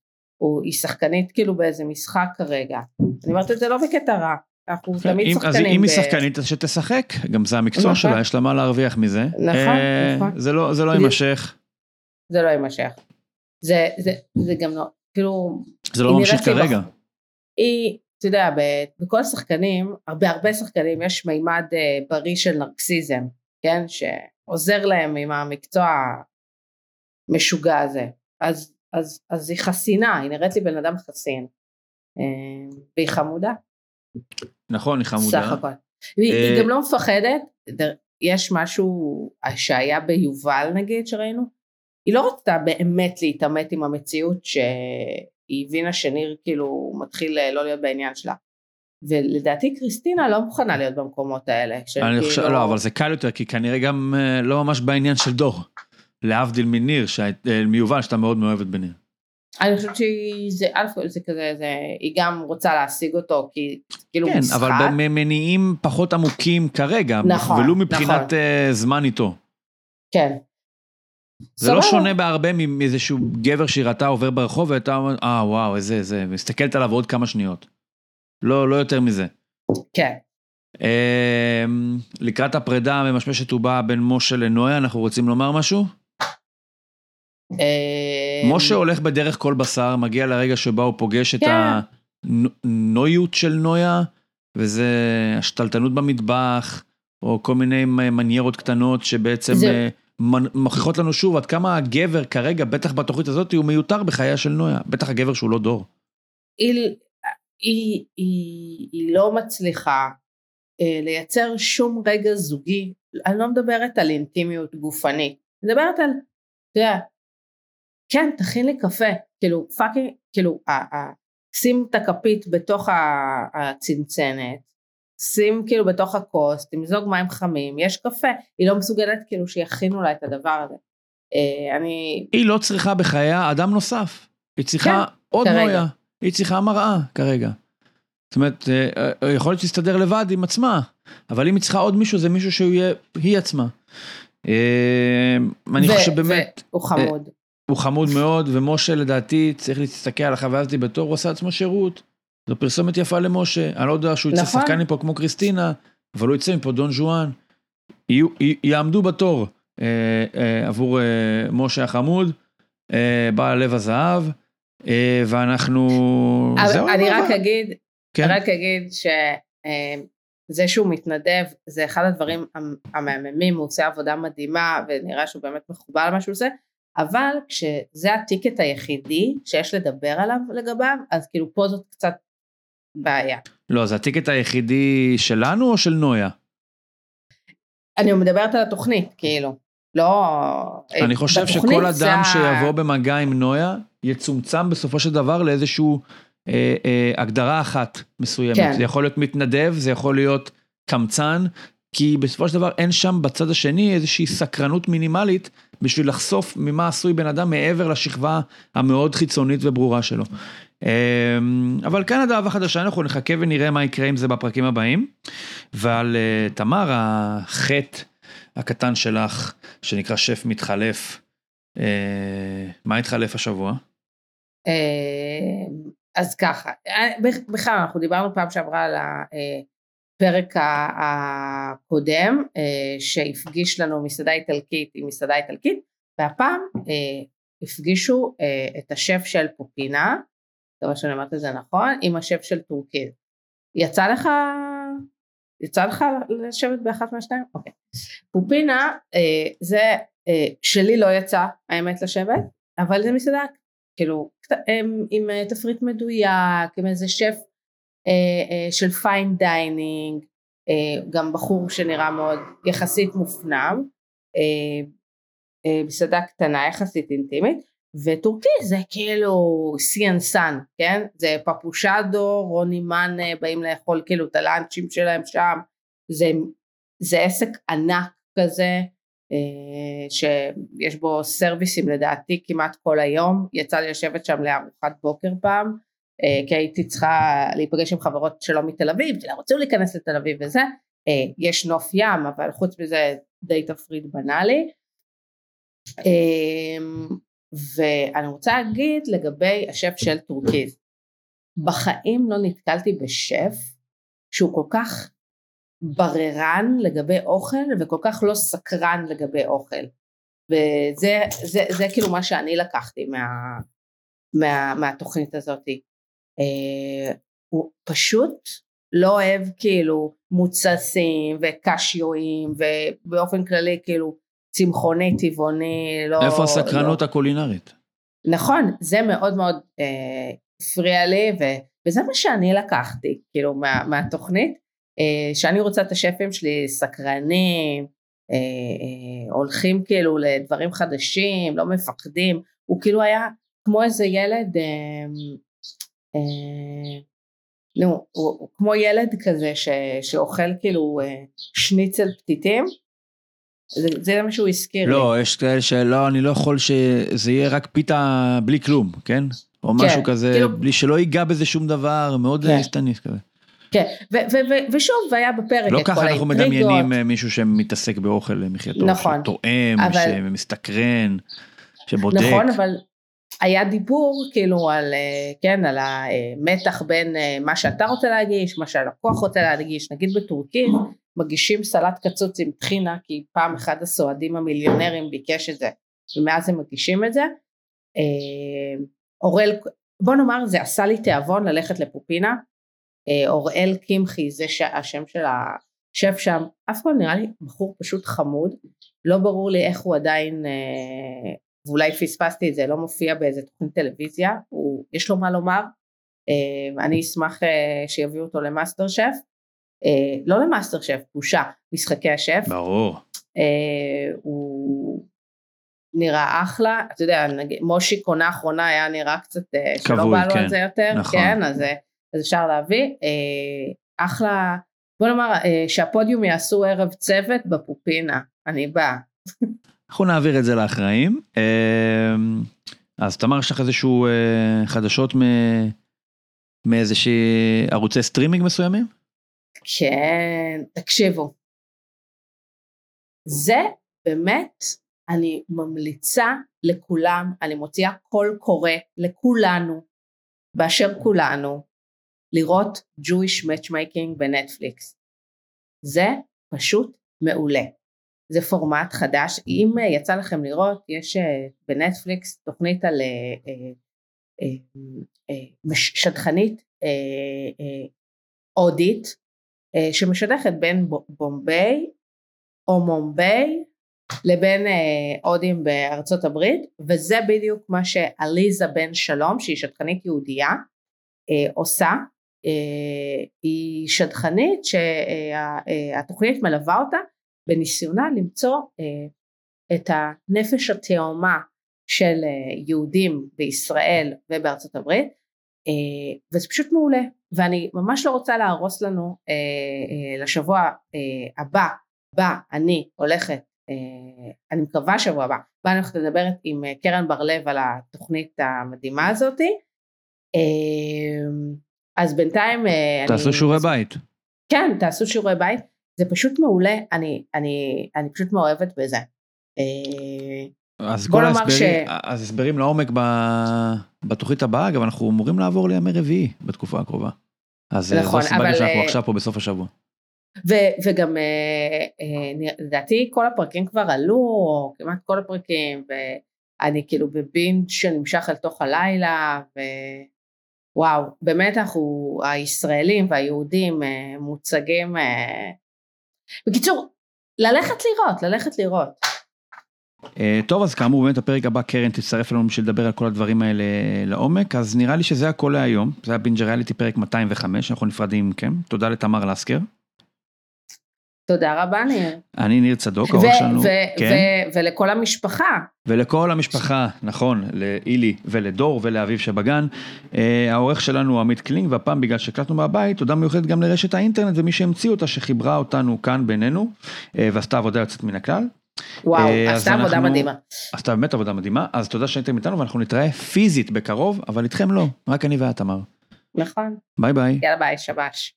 היא שחקנית כאילו באיזה משחק כרגע, אני אומרת את זה לא בקטע רע, אנחנו תמיד אם- שחקנים, אז אם היא שחקנית אז שתשחק, גם זה המקצוע נכון. שלה, יש לה מה להרוויח מזה. נכון, אה, נכון. זה לא זה לא. יימשך, זה לא יימשך, זה, גם לא, כאילו זה לא ממשיך כרגע. היא, אתה יודע, בכל השחקנים, בהרבה שחקנים יש מימד אה, בריא של נרקסיזם, כן? שעוזר להם עם המקצוע המשוגע הזה. אז, אז, אז היא חסינה, היא נראית לי בן אדם חסין. אה, והיא חמודה, נכון, היא סך חמודה. הכל. והיא אה, היא גם לא מפחדת, יש משהו שהיה ביובל נגיד שראינו, היא לא רצתה באמת להתעמת עם המציאות שהיא הבינה שניר כאילו מתחיל אה, לא להיות בעניין שלה. ולדעתי קריסטינה לא מוכנה להיות במקומות האלה. אני כאילו- חושב, לא, אבל זה קל יותר, כי כנראה גם אה, לא ממש בעניין של דור. להבדיל מניר, מיובל, שאתה מאוד מאוהבת בניר. אני חושבת שזה, כל זה כזה, זה, היא גם רוצה להשיג אותו כי כאילו כן, משחק. אבל במניעים פחות עמוקים כרגע, נכון, ולו מבחינת נכון. אה, זמן איתו. כן. זה לא. שונה בהרבה מאיזשהו גבר שהיא ראתה עובר ברחוב והייתה אומרת, אה וואו, איזה, איזה, מסתכלת עליו עוד כמה שניות. לא, לא יותר מזה. כן. אמ, לקראת הפרידה הממשמשת ובאה בין משה לנויה, אנחנו רוצים לומר משהו? אה, משה הולך בדרך כל בשר, מגיע לרגע שבו הוא פוגש את כן. הנויות של נויה, וזה השתלטנות במטבח, או כל מיני מניירות קטנות שבעצם זה- אה, מוכיחות לנו שוב עד כמה הגבר כרגע, בטח בתוכנית הזאת, הוא מיותר בחייה של נויה. בטח הגבר שהוא לא דור. היא, היא, היא, היא לא מצליחה אה, לייצר שום רגע זוגי, אני לא מדברת על אינטימיות גופנית, אני מדברת על, אתה יודע, כן, תכין לי קפה, כאילו פאקינג, כאילו, ה- ה- שים את הכפית בתוך הצנצנת, שים כאילו בתוך הכוס, תמזוג מים חמים, יש קפה, היא לא מסוגלת כאילו שיכינו לה את הדבר הזה. אה, אני, היא לא צריכה בחייה אדם נוסף. היא צריכה עוד כרגע. נויה. היא צריכה מראה כרגע. זאת אומרת, אה, אה, יכול להיות שתסתדר לבד עם עצמה, אבל אם היא צריכה עוד מישהו, זה מישהו שהוא יהיה היא עצמה. אה, אני חושב באמת, והוא חמוד. הוא חמוד מאוד, ומשה לדעתי צריך להסתכל על החוויה הזאת בתור, הוא עשה לעצמו שירות. זו פרסומת יפה למשה, אני לא יודע שהוא יצא נכון. שחקן מפה כמו קריסטינה, אבל הוא יצא מפה דון ז'ואן. יעמדו בתור אה, אה, עבור אה, משה החמוד, אה, בעל לב הזהב, אה, ואנחנו... זהו, אני רק אגיד, כן. רק אגיד שזה שהוא מתנדב זה אחד הדברים המ- המהממים, הוא עושה עבודה מדהימה ונראה שהוא באמת מחובר למה שהוא עושה, אבל כשזה הטיקט היחידי שיש לדבר עליו לגביו, אז כאילו פה זאת קצת בעיה. לא, זה הטיקט היחידי שלנו או של נויה? אני מדברת על התוכנית, כאילו, לא... אני חושב בתוכנית שכל זה אדם ה- שיבוא במגע עם נויה, יצומצם בסופו של דבר לאיזשהו אה, אה, הגדרה אחת מסוימת. כן. זה יכול להיות מתנדב, זה יכול להיות קמצן, כי בסופו של דבר אין שם בצד השני איזושהי סקרנות מינימלית בשביל לחשוף ממה עשוי בן אדם מעבר לשכבה המאוד חיצונית וברורה שלו. אה, אבל קנדה אהבה חדשה, אנחנו נחכה ונראה מה יקרה עם זה בפרקים הבאים. ועל אה, תמר, החטא הקטן שלך, שנקרא שף מתחלף, אה, מה התחלף השבוע? אה, אז ככה, בכ- בכלל אנחנו דיברנו פעם שעברה על הפרק הקודם אה, שהפגיש לנו מסעדה איטלקית עם מסעדה איטלקית והפעם אה, הפגישו אה, את השף של פופינה, מקווה שאני אומרת את זה נכון, עם השף של טורקית. יצא לך, יצא לך לשבת באחת מהשתיים? אוקיי. פופינה זה שלי לא יצא האמת לשבת, אבל זה מסעדה כאילו עם, תפריט מדויק, עם איזה שף של fine dining, אה, גם בחור שנראה מאוד יחסית מופנם, אה, אה, מסעדה קטנה יחסית אינטימית, וטורקיז זה כאילו Sea Sun, כן? זה פפושדו, רוני מאנה באים לאכול כאילו את הלאנצ'ים שלהם שם, זה, זה עסק ענק כזה, אה, שיש בו סרוויסים לדעתי כמעט כל היום, יצא לי לשבת שם לארוחת בוקר פעם, אה, כי הייתי צריכה להיפגש עם חברות שלא מתל אביב, שרצו להיכנס לתל אביב וזה, אה, יש נוף ים אבל חוץ מזה די תפריט בנאלי. אה, ואני רוצה להגיד לגבי השף של טורקיז, בחיים לא נתקלתי בשף שהוא כל כך בררן לגבי אוכל וכל כך לא סקרן לגבי אוכל. וזה זה, זה כאילו מה שאני לקחתי מה, מה, מהתוכנית הזאת. אה, הוא פשוט לא אוהב כאילו מוצסים וקשיואים ובאופן כללי כאילו צמחוני טבעוני לא איפה הסקרנות לא. הקולינרית? נכון זה מאוד מאוד אה, הפריע לי ו, וזה מה שאני לקחתי כאילו מה, מהתוכנית אה, שאני רוצה את השפים שלי סקרנים אה, אה, הולכים כאילו לדברים חדשים לא מפחדים הוא כאילו היה כמו איזה ילד אה, אה, נו, הוא, הוא כמו ילד כזה ש, שאוכל כאילו אה, שניצל פתיתים זה, זה מה שהוא הזכיר לי. לא, יש כאלה שלא, אני לא יכול שזה יהיה רק פיתה בלי כלום, כן? או כן, משהו כזה, כאילו- בלי שלא ייגע בזה שום דבר, מאוד כן. הסתניס כזה. כן, ו- ו- ו- ושוב, והיה בפרק לא את כל ככה אנחנו האינטריגות. מדמיינים אה, מישהו שמתעסק באוכל למחייתו, נכון. שטועם, אבל- שמסתקרן, שבודק. נכון, אבל היה דיבור כאילו על, אה, כן, על המתח בין אה, מה שאתה רוצה להגיש, מה שהלקוח רוצה להגיש, נגיד בטורקית, מגישים סלט קצוץ עם טחינה, כי פעם אחד הסועדים המיליונרים ביקש את זה, ומאז הם מגישים את זה. אה, אוראל, בוא נאמר, זה עשה לי תיאבון ללכת לפופינה. אוראל קמחי, זה ש- השם של השף שם, אף פעם נראה לי בחור פשוט חמוד, לא ברור לי איך הוא עדיין, ואולי פספסתי את זה, לא מופיע באיזה תוכנית טלוויזיה, הוא, יש לו מה לומר, אה, אני אשמח אה, שיביאו אותו למאסטר שף, אה, לא למאסטר שף, בושה, משחקי השף, ברור. הוא נראה אחלה, אתה יודע, נגיד, מושיק עונה אחרונה היה נראה קצת שלא בא לו כן. על זה יותר, נכון. כן, אז, אז אפשר להביא. אחלה, בוא נאמר שהפודיום יעשו ערב צוות בפופינה, אני באה. אנחנו נעביר את זה לאחראים. אה, אז תמר, יש לך איזשהו אה, חדשות מ- מאיזושהי ערוצי סטרימינג מסוימים? כן, תקשיבו. זה באמת, אני ממליצה לכולם, אני מוציאה קול קורא לכולנו, באשר כולנו, לראות Jewish Matchmaking בנטפליקס. זה פשוט מעולה. זה פורמט חדש, אם אה, יצא לכם לראות, יש אה, בנטפליקס תוכנית על אה, שדכנית הודית, שמשדכת בין בומביי או מומביי לבין הודים בארצות הברית וזה בדיוק מה שעליזה בן שלום שהיא שדכנית יהודייה עושה. היא שדכנית שהתוכנית מלווה אותה בניסיונה למצוא אה, את הנפש התאומה של אה, יהודים בישראל ובארצות הברית אה, וזה פשוט מעולה. ואני ממש לא רוצה להרוס לנו אה, אה, לשבוע אה, הבא בה אני הולכת אה, אני מקווה שבוע הבא בה אני הולכת לדבר עם אה, קרן בר לב על התוכנית המדהימה הזאתי. אה, אז בינתיים אה, תעשו אני- שיעורי בית. כן תעשו שיעורי בית זה פשוט מעולה אני אני אני פשוט מאוהבת בזה. אה, אז כל ההסברים, ש- אז הסברים לעומק ב- בתוכנית הבאה, אגב, אנחנו אמורים לעבור לימי רביעי בתקופה הקרובה. אז אה, נכון, זו הסיבה אבל, שאנחנו אה, עכשיו פה בסוף השבוע. ו- וגם אה, אה, לדעתי כל הפרקים כבר עלו, כמעט כל הפרקים, ואני כאילו בבינג' שנמשך אל תוך הלילה, ווואו, באמת אנחנו, הישראלים והיהודים אה, מוצגים, אה, בקיצור, ללכת לראות, ללכת לראות. אה, טוב, אז כאמור, באמת הפרק הבא קרן תצטרף אלינו בשביל לדבר על כל הדברים האלה לעומק, אז נראה לי שזה הכל להיום. זה היה בינג' ריאליטי פרק 205, אנחנו נפרדים מכם. תודה לתמר לסקר. תודה רבה ניר. אני ניר צדוק, ו- העורך שלנו. ו- כן. ו- ולכל המשפחה, ולכל המשפחה, נכון, לאילי ולדור ולאביב שבגן. אה, העורך שלנו הוא עמית קלינג, והפעם בגלל שהקלטנו מהבית, תודה מיוחדת גם לרשת האינטרנט ומי שהמציא אותה, שחיברה אותנו כאן בינינו, אה, ועשתה עבודה יוצאת מן הכלל. וואו, אה, עשתה עבודה אנחנו- מדהימה. עשתה באמת עבודה מדהימה, אז תודה שהייתם איתנו ואנחנו נתראה פיזית בקרוב, אבל איתכם לא, רק אני ואת תמר. נכון, ביי ביי. יאללה ביי, שבוש.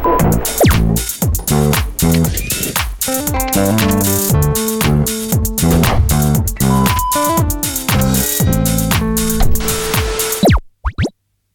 Oh. Uh-huh.